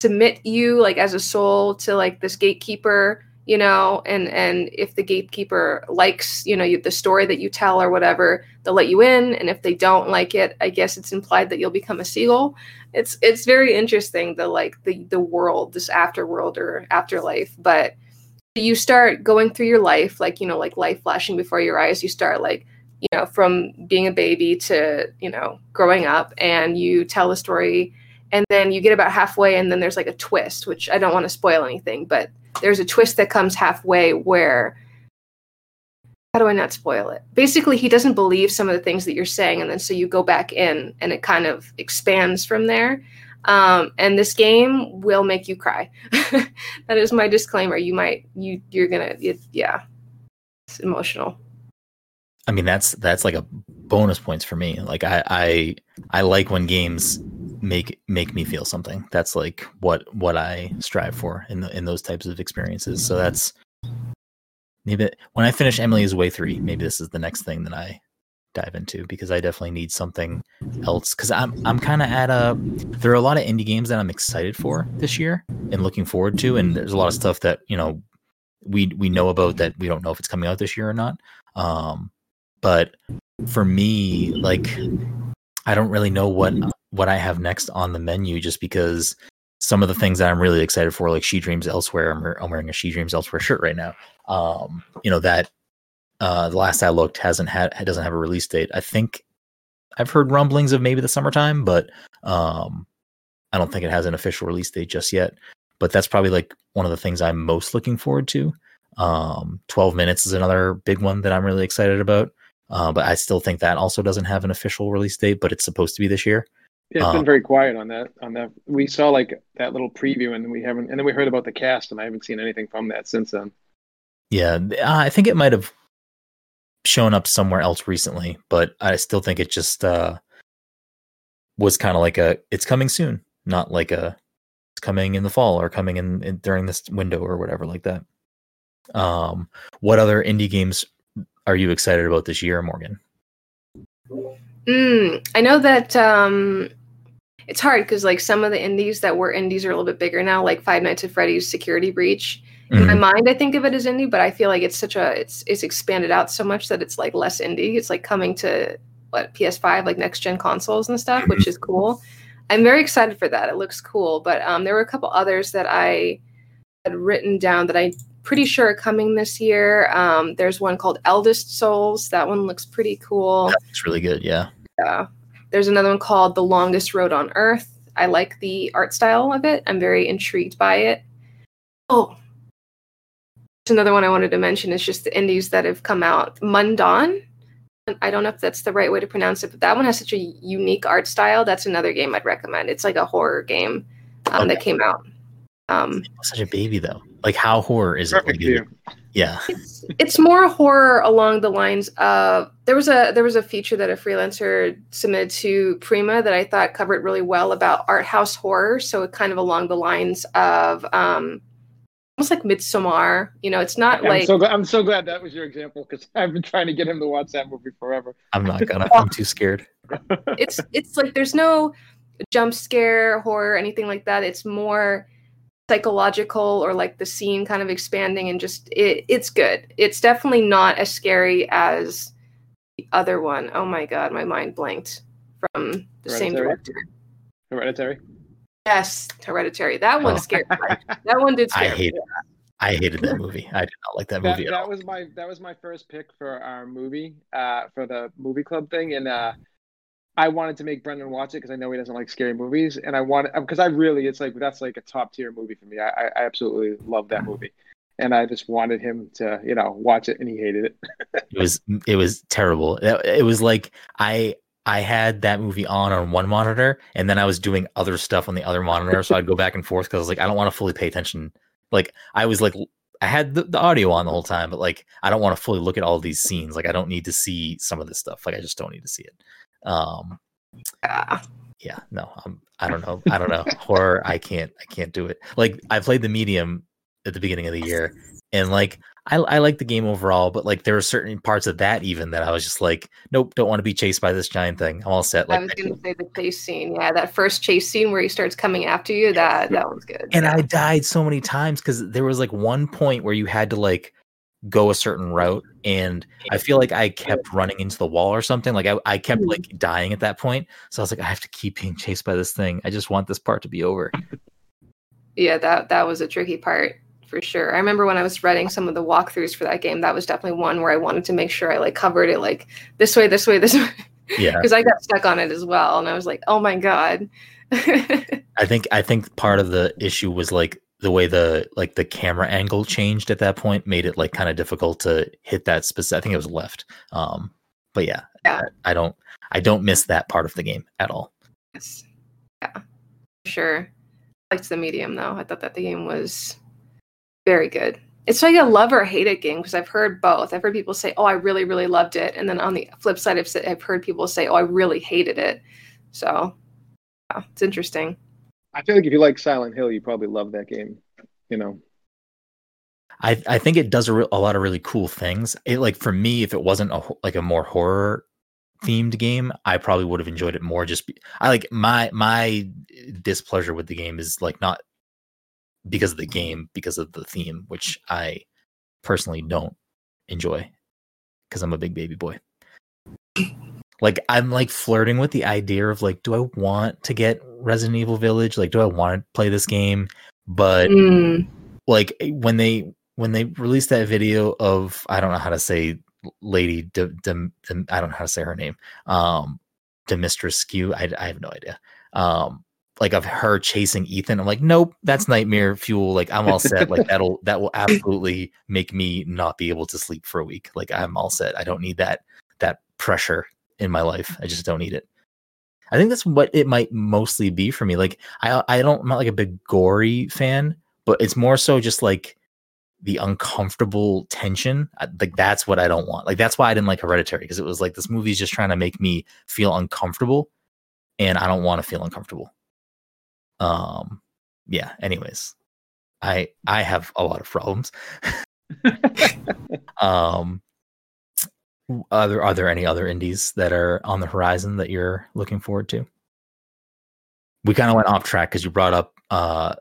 submit you like as a soul to like this gatekeeper you know? And and if the gatekeeper likes you know you, the story that you tell or whatever they'll let you in. And if they don't like it i guess it's implied that you'll become a seagull. It's it's very interesting the like the the world this afterworld or afterlife. But you start going through your life like you know like life flashing before your eyes you start like you know from being a baby to you know growing up and you tell the story and then you get about halfway and then there's like a twist which i don't want to spoil anything but there's a twist that comes halfway where how do i not spoil it? Basically he doesn't believe some of the things that you're saying and then so you go back in and it kind of expands from there um, and this game will make you cry <laughs> that is my disclaimer you might you you're gonna it, yeah it's emotional I mean, that's that's like a bonus points for me. Like I I I like when games make make me feel something. That's like what what I strive for in the, in those types of experiences. So that's maybe when I finish Emily's Away three, maybe this is the next thing that I dive into because I definitely need something else. Because I'm I'm kind of at a there are a lot of indie games that I'm excited for this year and looking forward to, and there's a lot of stuff that you know we we know about that we don't know if it's coming out this year or not. Um, but for me, like I don't really know what what I have next on the menu just because some of the things that I'm really excited for, like She Dreams Elsewhere, I'm, I'm wearing a She Dreams Elsewhere shirt right now. Um, you know that uh, the last I looked hasn't had doesn't have a release date. I think I've heard rumblings of maybe the summertime, but um, I don't think it has an official release date just yet. But that's probably like one of the things I'm most looking forward to. Um, 12 minutes is another big one that I'm really excited about. Uh, but I still think that also doesn't have an official release date, but it's supposed to be this year. Yeah, it's Um, been very quiet on that. On that, we saw like that little preview, and we haven't. And then we heard about the cast, and I haven't seen anything from that since then. Yeah, uh, I think it might have shown up somewhere else recently, but I still think it just uh, was kind of like a it's coming soon, not like a it's coming in the fall or coming in, in during this window or whatever like that. Um, what other indie games are you excited about this year, Morgan? Mm, I know that um, it's hard because like some of the indies that were indies are a little bit bigger now, like Five Nights at Freddy's Security Breach. In my Mhm. mind, I think of it as indie, but I feel like it's such a it's it's expanded out so much that it's like less indie. It's like coming to what PS5, like next gen consoles and stuff, which is cool. I'm very excited for that. It looks cool, but um, there were a couple others that I had written down that I'm pretty sure are coming this year. Um, there's one called Eldest Souls. That one looks pretty cool. It's really good. Yeah. Yeah. There's another one called The Longest Road on Earth. I like the art style of it. I'm very intrigued by it. Oh, another one I wanted to mention. It's just the indies that have come out. Mundaun. I don't know if that's the right way to pronounce it, but that one has such a unique art style. That's another game I'd recommend. It's like a horror game um, that came out. Um, Such a baby though. Like how horror is Perfect it? Like, yeah. it's it's more horror along the lines of there was a there was a feature that a freelancer submitted to Prima that I thought covered really well about art house horror. So it kind of along the lines of um almost like Midsommar. You know, it's not I'm like so glad. I'm so glad that was your example because <laughs> I've been trying to get him to watch that movie forever. I'm not gonna. <laughs> I'm too scared. it's it's like there's no jump scare horror anything like that. It's more psychological or like the scene kind of expanding and just it, it's good. It's definitely not as scary as the other one. Oh my god, my mind blanked from the same director. Hereditary. Yes, Hereditary. That one Oh. scared me. <laughs> That one did I scare me. hate it. I hated that movie. I did not like that That, movie at that all. was my that was my first pick for our movie uh, for the movie club thing, and uh, I wanted to make Brendan watch it because I know he doesn't like scary movies, and I want because I really it's like that's like a top tier movie for me. I, I absolutely love that movie, and I just wanted him to you know watch it, and he hated it. <laughs> it was it was terrible. It, it was like I I had that movie on on one monitor, and then I was doing other stuff on the other monitor, so I'd go back and forth because I was like, I don't want to fully pay attention. Like I was like I had the, the audio on the whole time, but like I don't want to fully look at all these scenes. Like I don't need to see some of this stuff. Like I just don't need to see it. Um, Yeah. yeah, no, I'm, I don't know. I don't know. Horror, I can't, I can't do it. Like I played the medium at the beginning of the year, and like I, I like the game overall, but like there are certain parts of that even that I was just like, nope, don't want to be chased by this giant thing. I'm all set. I was gonna say the chase scene. Yeah, that first chase scene where he starts coming after you. That that was good. and yeah. I died so many times because there was like one point where you had to like go a certain route, and I feel like I kept running into the wall or something. Like I, I kept Mhm. like dying at that point, so I was like, I have to keep being chased by this thing. I just want this part to be over. yeah, that that was a tricky part for sure. I remember when I was writing some of the walkthroughs for that game. That was definitely one where I wanted to make sure I like covered it like this way, this way, this <laughs> way, Yeah, because I got stuck on it as well, and I was like, oh my god. <laughs> I think I think part of the issue was like the way the like the camera angle changed at that point made it like kind of difficult to hit that specific. I think it was left. Um, but yeah, Yeah. I, I don't I don't miss that part of the game at all. Yes. Yeah, sure. I liked the medium though. I thought that the game was very good. It's like a love or hate it game because I've heard both. I've heard people say, "Oh, I really, really loved it," and then on the flip side, I've, I've heard people say, "Oh, I really hated it." So, yeah, it's interesting. I feel like if you like Silent Hill, you probably love that game. You know, I I think it does a, re- a lot of really cool things. It like for me, if it wasn't a like a more horror themed game, I probably would have enjoyed it more. Just be, I like my my displeasure with the game is like not because of the game, because of the theme, which I personally don't enjoy because I'm a big baby boy. Like I'm like flirting with the idea of like, do I want to get Resident Evil Village? Like, do I want to play this game? But Mm, like when they when they released that video of I don't know how to say Lady De, De, De- I don't know how to say her name um Demistress I, I have no idea um like of her chasing Ethan I'm like nope that's nightmare fuel like I'm all set like <laughs> that'll that will absolutely make me not be able to sleep for a week like I'm all set I don't need that that pressure in my life I just don't need it I think that's what it might mostly be for me like I I don't I'm not like a big gory fan but it's more so just like the uncomfortable tension. I- Like that's what I don't want. Like that's why I didn't like Hereditary because it was like this movie's just trying to make me feel uncomfortable, and I don't want to feel uncomfortable. Um, yeah. Anyways, I I have a lot of problems. <laughs> um, are there are there any other indies that are on the horizon that you're looking forward to? We kind of went off track because you brought up uh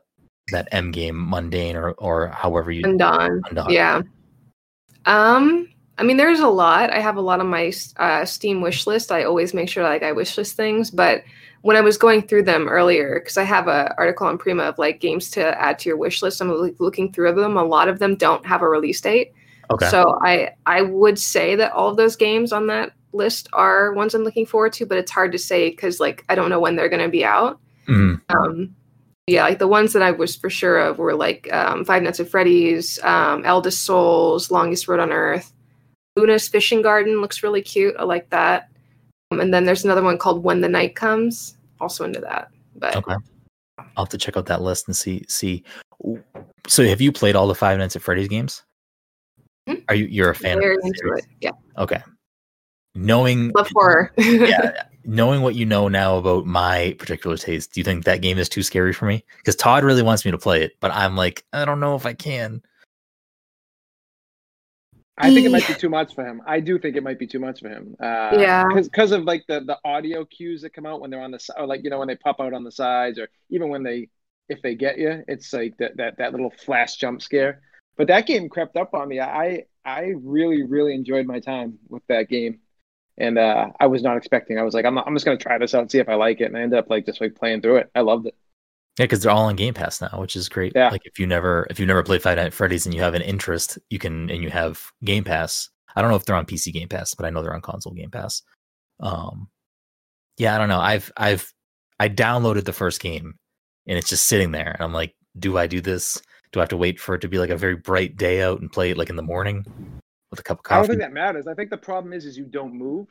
that M game mundane or or however you Undone. Undone. Yeah. Um, I mean, there's a lot. I have a lot on my uh, Steam wish list. I always make sure like I wish list things, but when I was going through them earlier, because I have an article on Prima of like games to add to your wish list, I'm like looking through them. A lot of them don't have a release date. Okay. So I I would say that all of those games on that list are ones I'm looking forward to, but it's hard to say because like I don't know when they're going to be out. Mhm. Um, yeah, like the ones that I was for sure of were like um, Five Nights at Freddy's, um, Eldest Souls, Longest Road on Earth, Luna's Fishing Garden looks really cute. I like that. Um, and then there's another one called When the Night Comes. Also into that. But Okay. I'll have to check out that list and see see. So, have you played all the Five Nights at Freddy's games? Hmm? Are you you're a fan? very of into series? it. Yeah, Okay. Knowing love horror. <laughs> yeah, <laughs> knowing what you know now about my particular taste, do you think that game is too scary for me? Because Todd really wants me to play it, but I'm like, I don't know if I can. I think it might be too much for him. I do think it might be too much for him. Uh, Yeah. because of like the the audio cues that come out when they're on the side, or like you know when they pop out on the sides, or even when they if they get you, it's like that that that little flash jump scare. But that game crept up on me. I I really really enjoyed my time with that game, and uh, I was not expecting. I was like, I'm I'm just gonna try this out and see if I like it, and I ended up like just like playing through it. I loved it. Yeah, because they're all on Game Pass now, which is great. Yeah. Like if you never if you never played Five Nights at Freddy's and you have an interest, you can and you have Game Pass. I don't know if they're on PC Game Pass, but I know they're on console Game Pass. Um, yeah, I don't know. I've I've I downloaded the first game and it's just sitting there and I'm like, do I do this? Do I have to wait for it to be like a very bright day out and play it like in the morning with a cup of coffee? I don't think that matters. I think the problem is is you don't move.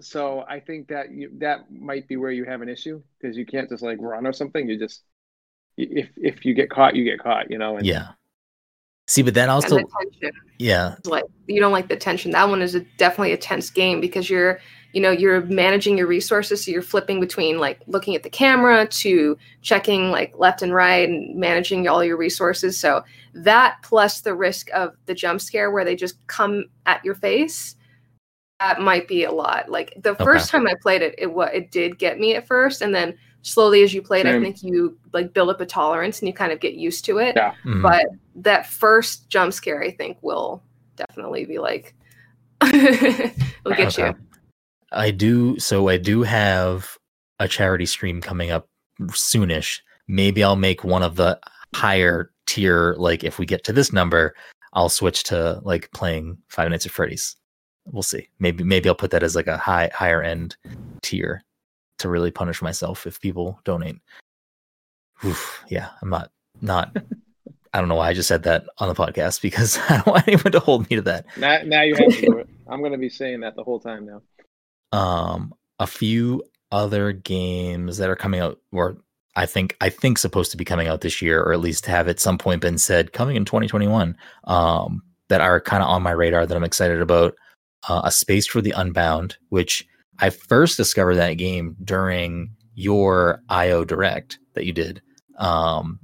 So I think that you that might be where you have an issue because you can't just like run or something. You just if if you get caught, you get caught. You know. And yeah. See, but then And also yeah, like you don't like the tension. That one is a, definitely a tense game because you're you know you're managing your resources so you're flipping between like looking at the camera to checking like left and right and managing all your resources so that plus the risk of the jump scare where they just come at your face that might be a lot like the first time i played it it what it did get me at first and then slowly as you played i Same. think you like build up a tolerance and you kind of get used to it Yeah. mhm. but that first jump scare i think will definitely be like <laughs> will get Okay. you I do. So I do have a charity stream coming up soonish. Maybe I'll make one of the higher tier. Like if we get to this number, I'll switch to like playing Five Nights at Freddy's. We'll see. Maybe maybe I'll put that as like a high higher end tier to really punish myself if people donate. Oof, yeah, I'm not not. <laughs> I don't know why I just said that on the podcast because <laughs> I don't want anyone to hold me to that. now now you have to do it. <laughs> I'm going to be saying that the whole time now. um a few other games that are coming out or I think I think supposed to be coming out this year or at least have at some point been said coming in 2021 um that are kind of on my radar that I'm excited about uh, a space for the unbound which I first discovered that game during your IO direct that you did um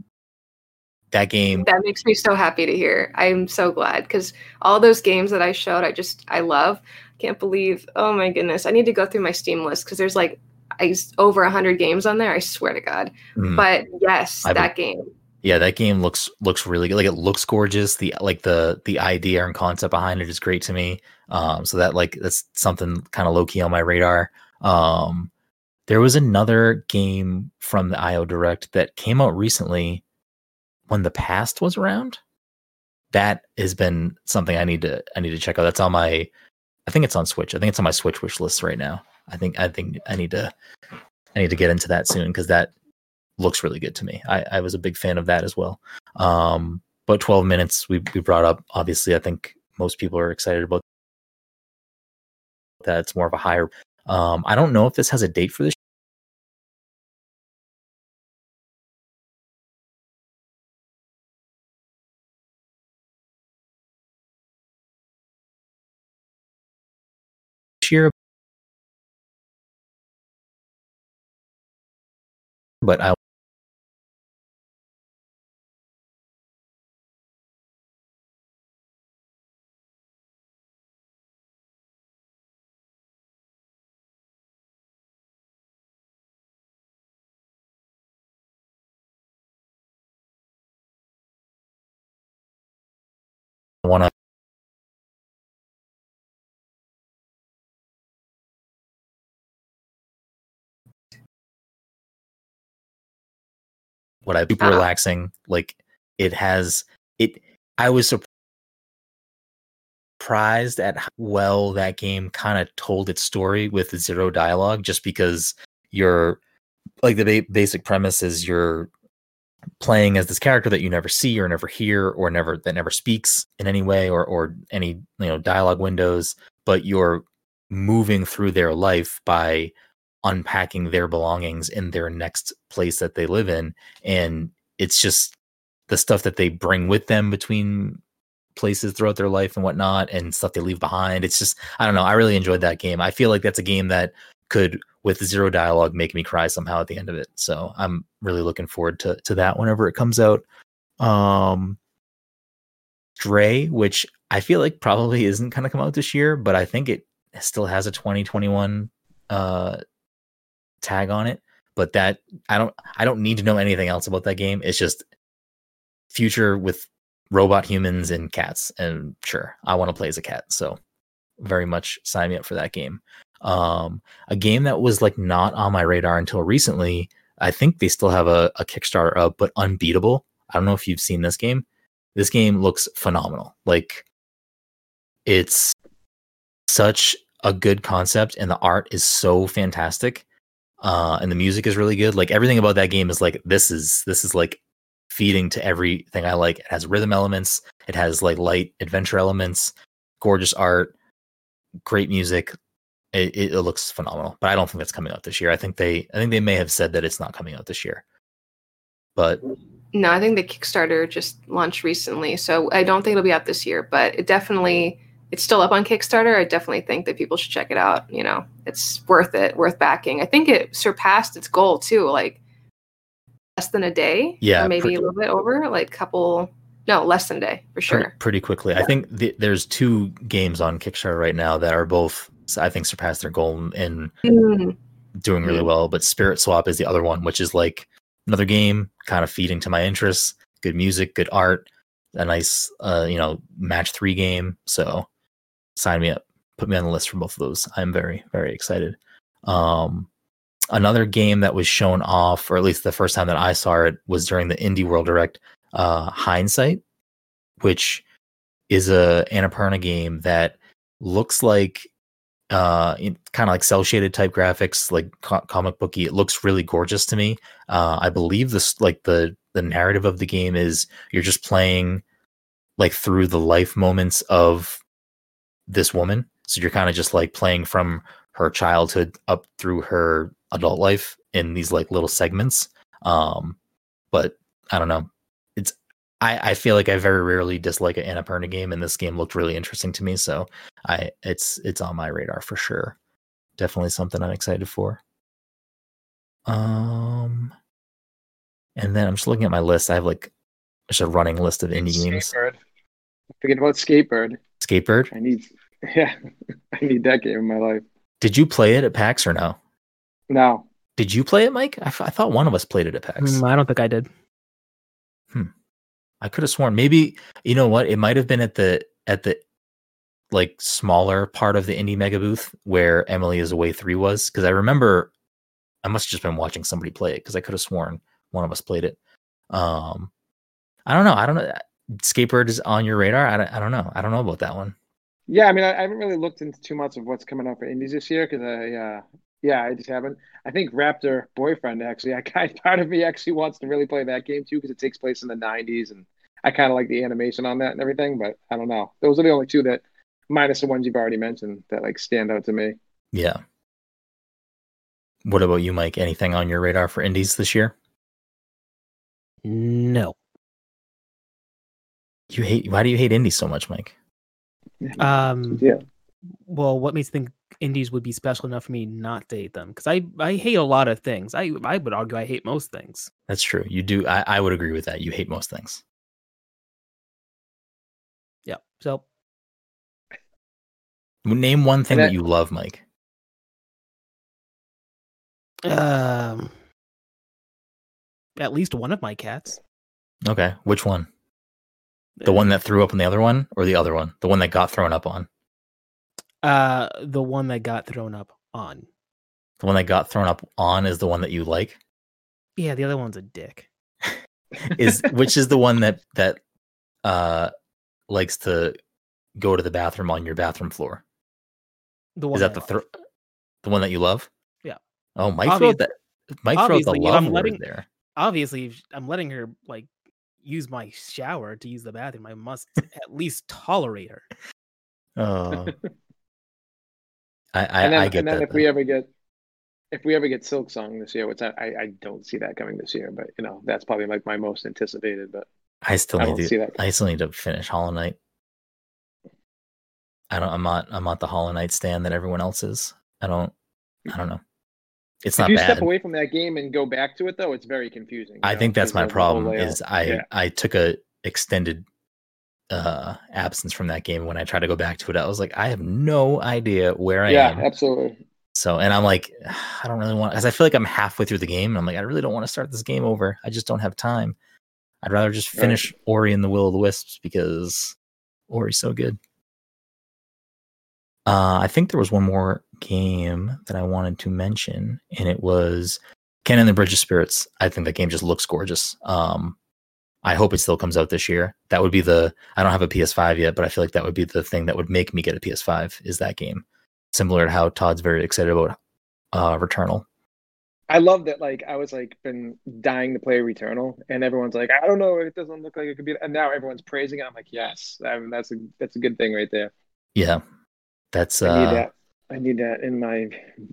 that game That makes me so happy to hear. I'm so glad because all those games that I showed, I just I love. Can't believe. Oh my goodness, I need to go through my Steam list because there's like I over hundred games on there. I swear to God. mm, But yes, I that game. Yeah that game looks looks really good. Like it looks gorgeous. The like the the idea and concept behind it is great to me. Um so that like that's something kind of low-key on my radar. Um there was another game from the io direct that came out recently when the past was around. That has been something i need to i need to check out. That's on my i think it's on switch. I think it's on my switch wish list right now. I think i think i need to i need to get into that soon because that looks really good to me. I, I was a big fan of that as well. Um, but 12 minutes we, we brought up, obviously, I think most people are excited about that. It's more of a higher. Um, I don't know if this has a date for this. year but I what I super Ah. relaxing. Like it has it. I was surprised at how well that game kind of told its story with zero dialogue, just because you're like the ba- basic premise is you're playing as this character that you never see or never hear or never that never speaks in any way or or any you know dialogue windows, but you're moving through their life by unpacking their belongings in their next place that they live in and it's just the stuff that they bring with them between places throughout their life and whatnot and stuff they leave behind. It's just i don't know i really enjoyed that game. I feel like that's a game that could with zero dialogue make me cry somehow at the end of it. So i'm really looking forward to to that whenever it comes out. Um Stray, which I feel like probably isn't going to come out this year, but I think it still has a 2021 uh tag on it but that i don't i don't need to know anything else about that game. It's just future with robot humans and cats and sure i want to play as a cat so very much sign me up for that game. Um a game that was like not on my radar until recently i think they still have a, a kickstarter up but unbeatable. I don't know if you've seen this game. This game looks phenomenal. Like it's such a good concept and the art is so fantastic uh, and the music is really good. Like everything about that game is like this is this is like feeding to everything I like. It has rhythm elements. It has like light adventure elements, gorgeous art, great music. It, it, it looks phenomenal, but I don't think that's coming out this year. I think they I think they may have said that it's not coming out this year, but No, I think the Kickstarter just launched recently, so I don't think it'll be out this year. But it definitely, it's still up on Kickstarter. I definitely think that people should check it out. You know, it's worth it, worth backing. I think it surpassed its goal too, like less than a day. Yeah, or maybe pretty- a little bit over, like couple. No, less than a day for sure. pretty quickly. I think the, there's two games on Kickstarter right now that are both I think surpassed their goal in Mm, doing really Mm. well. But Spirit Swap is the other one, which is like another game kind of feeding to my interests. Good music, good art, a nice uh, you know match three game. So sign me up, put me on the list for both of those. I'm very very excited. Um, another game that was shown off, or at least the first time that I saw it, was during the Indie World Direct. Uh, Hindsight, which is a Annapurna game that looks like uh kind of like cell shaded type graphics like co- comic booky it looks really gorgeous to me uh i believe this like the the narrative of the game is you're just playing like through the life moments of this woman so you're kind of just like playing from her childhood up through her adult life in these like little segments um but i don't know it's I, I feel like I very rarely dislike an Annapurna game, and this game looked really interesting to me. So I it's it's on my radar for sure. Definitely something I'm excited for. Um, and then I'm just looking at my list. I have like just a running list of indie games. Forget about Skatebird. Skatebird. I need, <laughs> yeah, <laughs> I need that game in my life. Did you play it at PAX or no? No, Did you play it, Mike? I, f- I thought one of us played it at PAX. Mm, I don't think I did. Hmm. I could have sworn maybe you know what it might have been at the at the like smaller part of the indie mega booth where Emily is away three was because I remember I must have just been watching somebody play it because I could have sworn one of us played it. Um, I don't know. I don't know. Skatebird is on your radar. I don't, I don't know. I don't know about that one. yeah, I mean, I, I haven't really looked into too much of what's coming up for indies this year because I, uh, yeah, I just haven't. I think Raptor Boyfriend actually, <laughs> I kind of part of me actually wants to really play that game too because it takes place in the '90s and I kind of like the animation on that and everything. But I don't know. Those are the only two that, minus the ones you've already mentioned, that like stand out to me. Yeah. What about you, Mike? Anything on your radar for indies this year? No. You hate. Why do you hate indies so much, Mike? Um, Yeah. well, what makes you think indies would be special enough for me not to hate them? Because I, I hate a lot of things. I, I would argue I hate most things. That's true. You do. I, I would agree with that. You hate most things. Yeah. So Name one thing And that that- you love, Mike. Um, at least one of my cats. Okay, which one? The one that threw up on the other one, or the other one? The one that got thrown up on? Uh, the one that got thrown up on. The one that got thrown up on is the one that you like. Yeah, the other one's a dick. <laughs> Is which is the <laughs> one that that uh likes to go to the bathroom on your bathroom floor? The one Is that I the thro- the one that you love? Yeah. Oh, Mike Obvious- wrote that. Mike wrote the love I'm word letting- there. Obviously, I'm letting her like use my shower to use the bathroom. I must at least tolerate her. Oh, <laughs> I I, and then, I get and then that. if we ever get if we ever get Silksong this year, which I, I, I don't see that coming this year, but you know that's probably like my most anticipated. But I still I need to. see that. I still need to finish Hollow Knight. I don't. I'm not. I'm not the Hollow Knight stand that everyone else is. I don't. I don't know. It's if not you bad. step away from that game and go back to it, though, it's very confusing. I know, think that's my of the whole problem. Is I Yeah. I took a extended uh absence from that game. When I tried to go back to it, I was like, I have no idea where I yeah, am. Yeah, absolutely. So, and I'm like, I don't really want because I feel like I'm halfway through the game, and I'm like, I really don't want to start this game over. I just don't have time. I'd rather just Right. finish Ori and the Will of the Wisps because Ori's so good. Uh, I think there was one more game that I wanted to mention, and it was Kena the Bridge of Spirits. I think that game just looks gorgeous. Um, I hope it still comes out this year. That would be the. I don't have a PS5 yet, but I feel like that would be the thing that would make me get a PS5. Is that game similar to how Todd's very excited about uh, Returnal? I love that. Like I was like been dying to play Returnal, and everyone's like, I don't know, it doesn't look like it could be. And now everyone's praising it. I'm like, yes, I mean, that's a that's a good thing right there. Yeah, that's uh, that. I need that in my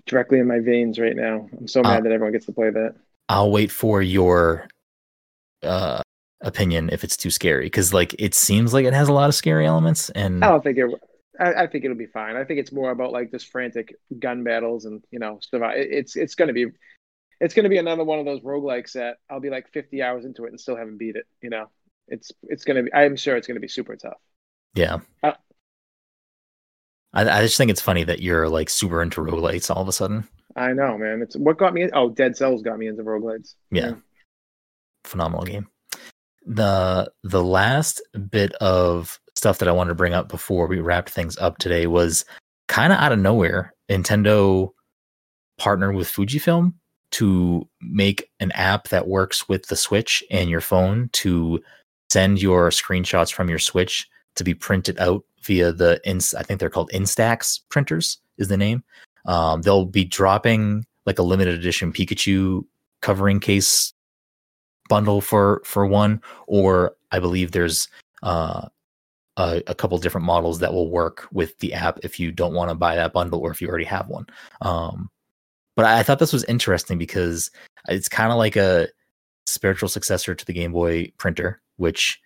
directly in my veins right now. I'm so mad Uh, that everyone gets to play that. I'll wait for your uh opinion if it's too scary because like it seems like it has a lot of scary elements and I don't think it. I, I think it'll be fine. I think it's more about like just frantic gun battles and you know survive. it- It's it's gonna be, it's gonna be another one of those roguelikes that I'll be like 50 hours into it and still haven't beat it. You know, it's it's gonna be. I'm sure it's gonna be super tough. yeah. Uh, I, I just think it's funny that you're like super into roguelites all of a sudden. I know, man. It's what got me. Oh, Dead Cells got me into roguelites. Yeah. Phenomenal game. The the last bit of stuff that I wanted to bring up before we wrapped things up today was kind of out of nowhere. Nintendo partnered with Fujifilm to make an app that works with the Switch and your phone to send your screenshots from your Switch to be printed out via the ins I think they're called Instax printers is the name. Um, they'll be dropping like a limited edition Pikachu covering case bundle for for one, or I believe there's uh, a, a couple different models that will work with the app if you don't want to buy that bundle or if you already have one. Um, but I thought this was interesting because it's kind of like a spiritual successor to the Game Boy printer, which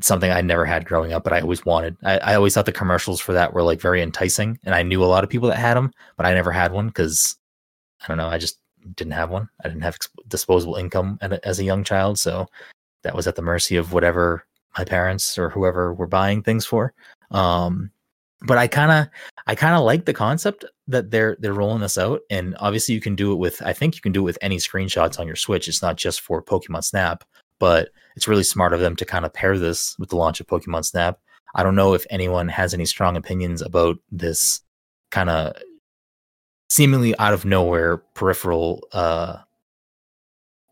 something I never had growing up, but I always wanted. I, I always thought the commercials for that were like very enticing, and I knew a lot of people that had them, but I never had one because I don't know. I just didn't have one. I didn't have disposable income as a young child, so that was at the mercy of whatever my parents or whoever were buying things for. Um, but I kind of, I kind of like the concept that they're they're rolling this out, and obviously you can do it with. I think you can do it with any screenshots on your Switch. It's not just for Pokemon Snap, but it's really smart of them to kind of pair this with the launch of Pokemon Snap. I don't know if anyone has any strong opinions about this kind of seemingly out of nowhere peripheral uh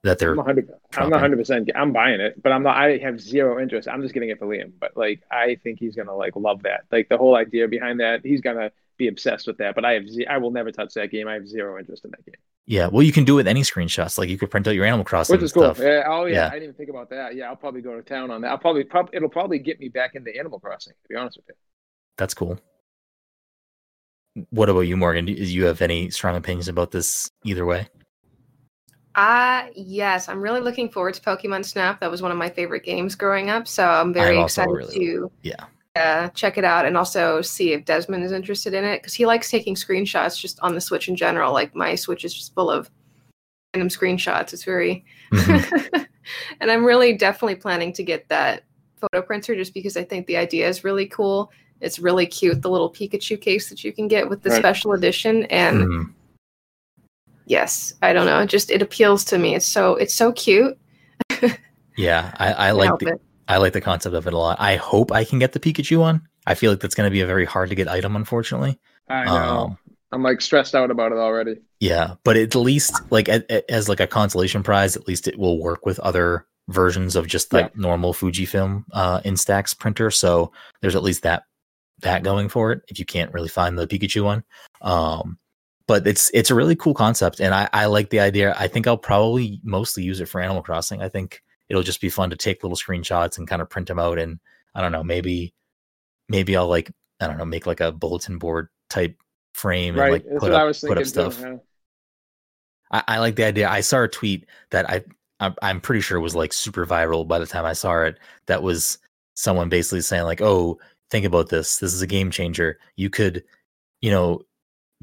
that they're I'm 100. I'm not 100. percent I'm buying it, but I'm not. I have zero interest. I'm just getting it for Liam. But like, I think he's gonna like love that. Like the whole idea behind that, he's gonna be obsessed with that. But I have. ze- I will never touch that game. I have zero interest in that game. yeah well you can do it with any screenshots like you could print out your animal crossing Which is cool. stuff Yeah. Oh yeah, Yeah. I didn't even think about that. Yeah, I'll probably go to town on that. I'll probably. Prob- it'll probably get me back into Animal Crossing. To be honest with you. that's cool what about you morgan do do you have any strong opinions about this either way Uh yes, I'm really looking forward to Pokemon Snap. That was one of my favorite games growing up, so I'm very I'm excited really- to yeah uh, check it out and also see if Desmond is interested in it because he likes taking screenshots just on the Switch in general. Like my Switch is just full of random screenshots. It's very, Mhm. <laughs> and I'm really definitely planning to get that photo printer just because I think the idea is really cool. It's really cute, the little Pikachu case that you can get with the Right. special edition, and Mhm. yes, I don't know, it just it appeals to me. It's so it's so cute. <laughs> yeah i, I like the it. I like the concept of it a lot i hope i can get the pikachu one i feel like that's going to be a very hard to get item unfortunately I know. Um, I'm like stressed out about it already. Yeah, but at least like as like a consolation prize, at least it will work with other versions of just like normal Fujifilm uh, Instax printer. So there's at least that that going for it. If you can't really find the Pikachu one, um, but it's it's a really cool concept, and I I like the idea. I think I'll probably mostly use it for Animal Crossing. I think it'll just be fun to take little screenshots and kind of print them out, and I don't know, maybe maybe I'll like I don't know, make like a bulletin board type frame Right. and like That's put up put up stuff. Too. yeah. I, I like the idea. I saw a tweet that I I'm, I'm pretty sure was like super viral by the time I saw it. That was someone basically saying like, "Oh, think about this. This is a game changer. You could, you know,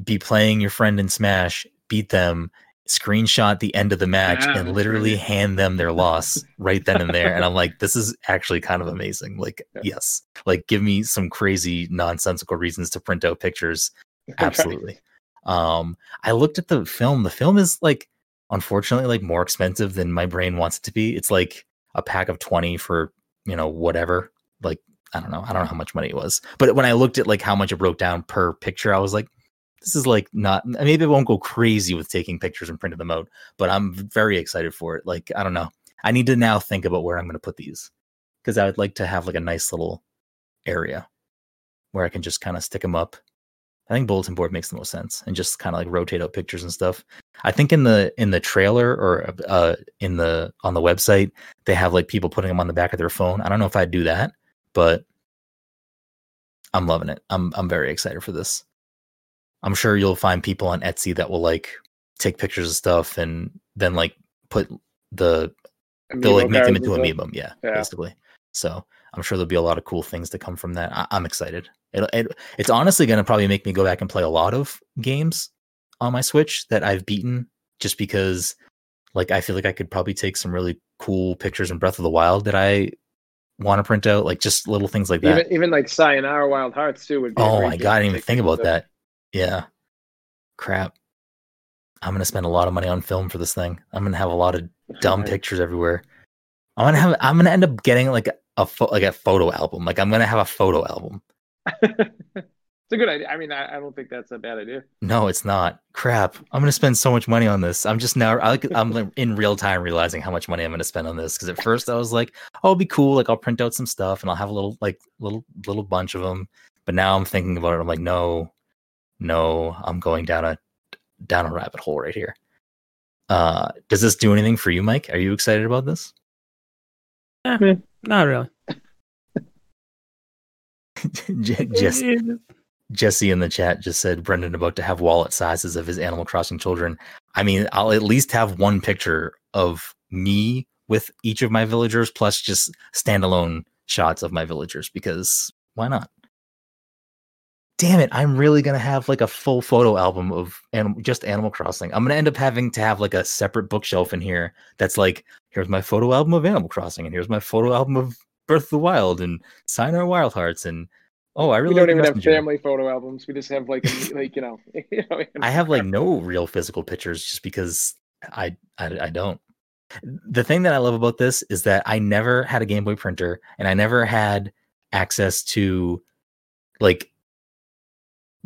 be playing your friend in Smash, beat them, screenshot the end of the match, Yeah, and literally right. hand them their loss <laughs> right then and there." And I'm like, "This is actually kind of amazing. Like, Yeah. yes, like give me some crazy nonsensical reasons to print out pictures <laughs> absolutely um i looked at the film the film is like unfortunately like more expensive than my brain wants it to be it's like a pack of 20 for you know whatever like i don't know i don't know how much money it was but when i looked at like how much it broke down per picture i was like this is like not maybe i won't go crazy with taking pictures and printing them out but i'm very excited for it like i don't know i need to now think about where i'm going to put these because i would like to have like a nice little area where i can just kind of stick them up I think bulletin board makes the most sense, and just kind of like rotate out pictures and stuff. I think in the in the trailer or uh in the on the website they have like people putting them on the back of their phone. I don't know if I'd do that, but I'm loving it. I'm I'm very excited for this. I'm sure you'll find people on Etsy that will like take pictures of stuff and then like put the they'll like make them into amiibo. Yeah, yeah, basically. So I'm sure there'll be a lot of cool things to come from that. I, am excited. It, it, it's honestly going to probably make me go back and play a lot of games on my Switch that I've beaten just because like I feel like I could probably take some really cool pictures in Breath of the Wild that I want to print out, like just little things like that. Even, even like Sayonara Wild Hearts too would be. Oh my god, I didn't even think about that. Yeah, crap. I'm gonna spend a lot of money on film for this thing. I'm gonna have a lot of dumb pictures everywhere. I'm gonna have. I'm gonna end up getting like a fo- like a photo album. Like I'm gonna have a photo album. <laughs> it's a good idea. I mean, I, I, don't think that's a bad idea. No, it's not. Crap. I'm gonna spend so much money on this. I'm just now. I, I'm <laughs> in real time realizing how much money I'm gonna spend on this. Because at first I was like, "Oh, it'll be cool. Like I'll print out some stuff and I'll have a little like little little bunch of them." But now I'm thinking about it. I'm like, no, no, I'm going down a down a rabbit hole right here. Uh, does this do anything for you, Mike? Are you excited about this? Eh, not really. <laughs> Jesse, Jesse in the chat just said Brendan about to have wallet sizes of his Animal Crossing children. I mean, I'll at least have one picture of me with each of my villagers, plus just standalone shots of my villagers because why not? Damn it, I'm really gonna have like a full photo album of anim- just Animal Crossing. I'm gonna end up having to have like a separate bookshelf in here that's like, here's my photo album of Animal Crossing, and here's my photo album of Breath of the Wild and Sayonara Wild Hearts, and oh, I really we don't even have family photo albums. We just have like <laughs> like you know, <laughs> you know. I have like <laughs> no real physical pictures just because I, I I don't. The thing that I love about this is that I never had a Game Boy printer, and I never had access to like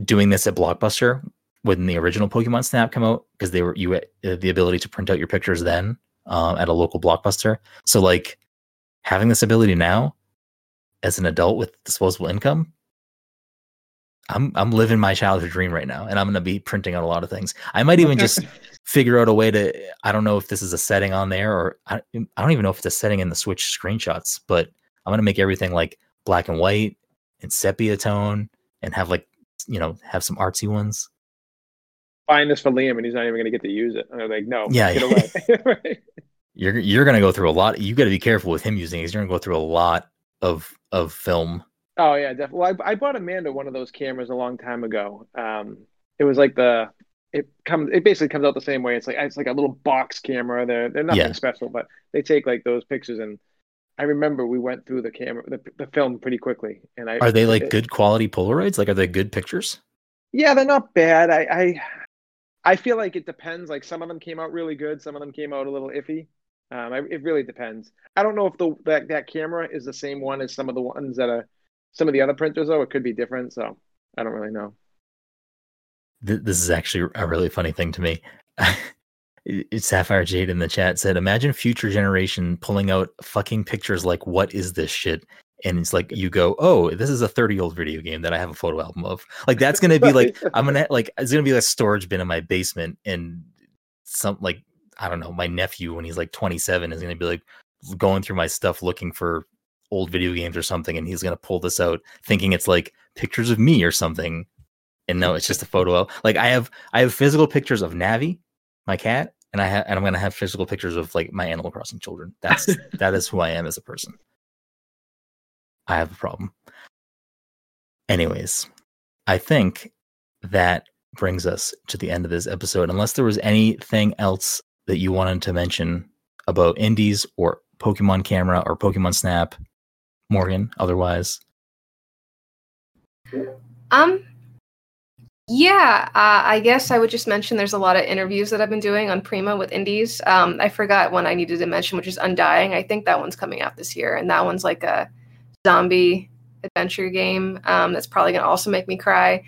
doing this at Blockbuster when the original Pokemon Snap came out because they were you had the ability to print out your pictures then um, at a local Blockbuster. So like having this ability now as an adult with disposable income, I'm I'm living my childhood dream right now, and I'm gonna be printing out a lot of things. I might even just <laughs> figure out a way to. I don't know if this is a setting on there, or I, I don't even know if it's a setting in the Switch screenshots. But I'm gonna make everything like black and white and sepia tone, and have like you know have some artsy ones. Find this for Liam, and he's not even going to get to use it. And they're like, no, yeah, get away. <laughs> <laughs> you're you're going to go through a lot. You got to be careful with him using. He's going to go through a lot of of film. Oh yeah, definitely. Well, I, I bought Amanda one of those cameras a long time ago. Um, it was like the it comes it basically comes out the same way. It's like it's like a little box camera. They're they're nothing yeah. special, but they take like those pictures and I remember we went through the camera, the, the film pretty quickly. And I are they like it, good quality Polaroids? Like, are they good pictures? Yeah, they're not bad. I, I, I feel like it depends. Like some of them came out really good, some of them came out a little iffy. Um, I, it really depends. I don't know if the that that camera is the same one as some of the ones that are some of the other printers. Though it could be different, so I don't really know. This is actually a really funny thing to me. <laughs> Sapphire Jade in the chat said, "Imagine future generation pulling out fucking pictures like what is this shit?" And it's like you go, "Oh, this is a 30 year old video game that I have a photo album of." Like that's gonna be like <laughs> I'm gonna like it's gonna be a storage bin in my basement, and some like I don't know, my nephew when he's like 27 is gonna be like going through my stuff looking for old video games or something, and he's gonna pull this out thinking it's like pictures of me or something. And no, it's just a photo. Album. Like I have I have physical pictures of Navi my cat, and I have and I'm gonna have physical pictures of like my Animal Crossing children. That's <laughs> that is who I am as a person. I have a problem. Anyways, I think that brings us to the end of this episode. Unless there was anything else that you wanted to mention about indies or Pokemon Camera or Pokemon Snap, Morgan. Otherwise, um, yeah, uh, I guess I would just mention there's a lot of interviews that I've been doing on Prima with indies. Um, I forgot one I needed to mention, which is Undying. I think that one's coming out this year, and that one's like a zombie adventure game um, that's probably going to also make me cry.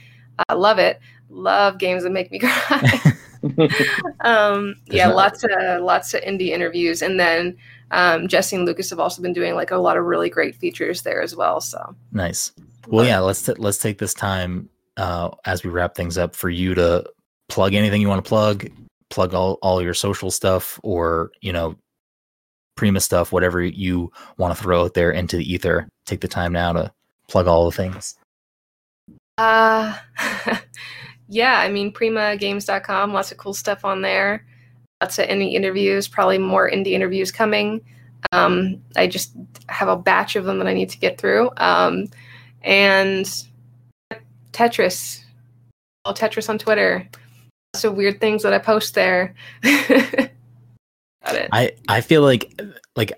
I uh, love it. Love games that make me <laughs> cry. <laughs> um, yeah, lots of lots of indie interviews, and then um, Jesse and Lucas have also been doing like a lot of really great features there as well. So nice. Well, yeah, let's t- let's take this time uh, as we wrap things up for you to plug anything you want to plug, plug all, all your social stuff or, you know, Prima stuff, whatever you want to throw out there into the ether. Take the time now to plug all the things. Uh, <laughs> yeah, I mean, primagames.com, lots of cool stuff on there. Lots of indie interviews, probably more indie interviews coming. Um, I just have a batch of them that I need to get through. Um, and Tetris, all Tetris on Twitter. Lots of weird things that I post there. <laughs> I I feel like like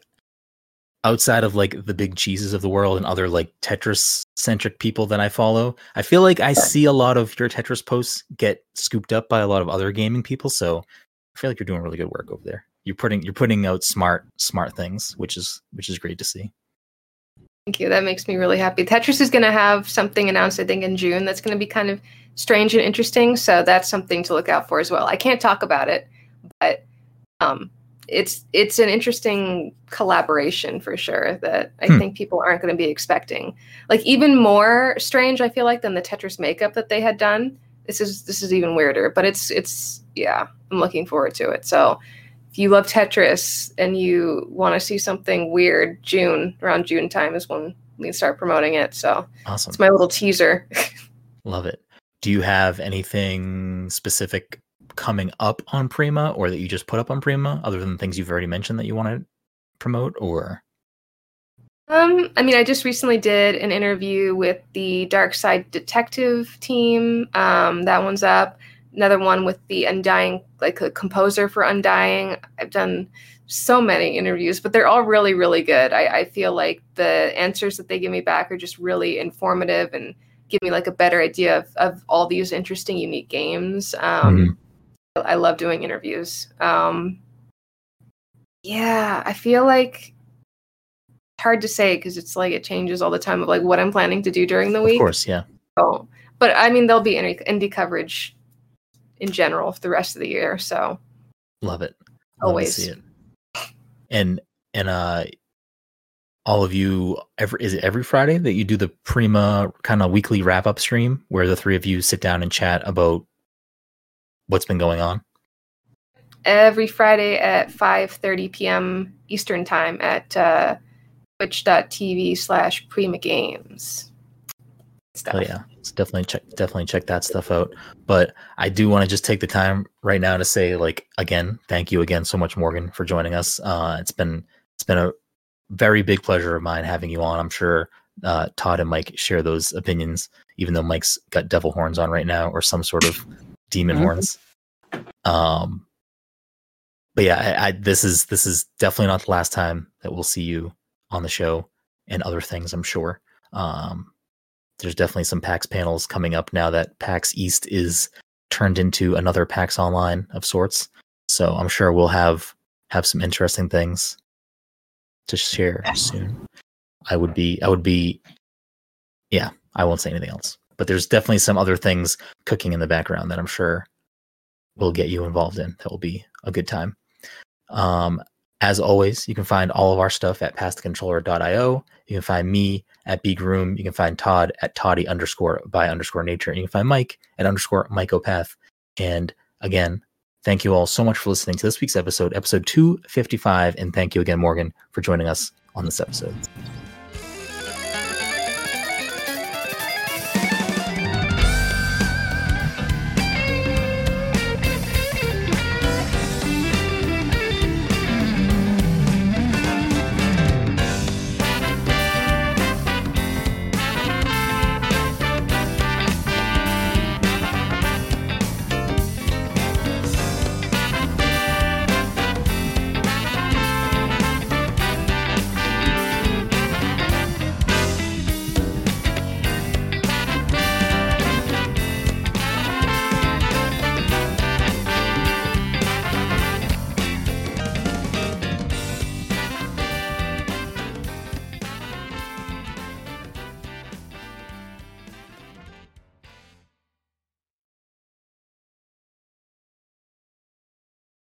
outside of like the big cheeses of the world and other like Tetris centric people that I follow, I feel like I see a lot of your Tetris posts get scooped up by a lot of other gaming people. So I feel like you're doing really good work over there. You're putting you're putting out smart smart things, which is which is great to see. Thank you. That makes me really happy. Tetris is going to have something announced, I think, in June that's going to be kind of strange and interesting. So that's something to look out for as well. I can't talk about it, but um, it's it's an interesting collaboration for sure that I hmm. think people aren't going to be expecting. Like even more strange, I feel like than the Tetris makeup that they had done. This is this is even weirder, but it's it's yeah, I'm looking forward to it. So if you love Tetris and you want to see something weird, June around June time is when we start promoting it. So awesome. It's my little teaser. <laughs> Love it. Do you have anything specific coming up on Prima or that you just put up on Prima other than things you've already mentioned that you want to promote or um, I mean, I just recently did an interview with the Darkside Detective team. Um, that one's up. Another one with the Undying, like a composer for Undying. I've done so many interviews, but they're all really, really good. I, I feel like the answers that they give me back are just really informative and give me like a better idea of, of all these interesting, unique games. Um, mm-hmm. I love doing interviews. Um, yeah, I feel like it's hard to say because it's like it changes all the time of like what I'm planning to do during the week. Of course, yeah. Oh, but I mean, there'll be indie, indie coverage in general for the rest of the year. So love it. Love Always see it. And and uh, all of you every is it every Friday that you do the Prima kind of weekly wrap up stream where the three of you sit down and chat about what's been going on? Every Friday at 5:30 p.m. Eastern time at uh, twitch.tv slash Prima Games. Oh yeah, so definitely check definitely check that stuff out. But I do want to just take the time right now to say, like, again, thank you again so much, Morgan, for joining us. Uh, it's been it's been a very big pleasure of mine having you on. I'm sure uh, Todd and Mike share those opinions, even though Mike's got devil horns on right now or some sort of demon mm-hmm. horns. Um, but yeah, I, I, this is this is definitely not the last time that we'll see you on the show and other things. I'm sure. Um, there's definitely some PAX panels coming up now that PAX East is turned into another PAX Online of sorts. So I'm sure we'll have have some interesting things to share soon. I would be I would be yeah, I won't say anything else but there's definitely some other things cooking in the background that I'm sure will get you involved in. That will be a good time. Um, as always, you can find all of our stuff at passthecontroller.io. You can find me at Big Room. You can find Todd at Toddy underscore by underscore nature. And you can find Mike at underscore Mycopath. And again, thank you all so much for listening to this week's episode, episode 255. And thank you again, Morgan, for joining us on this episode.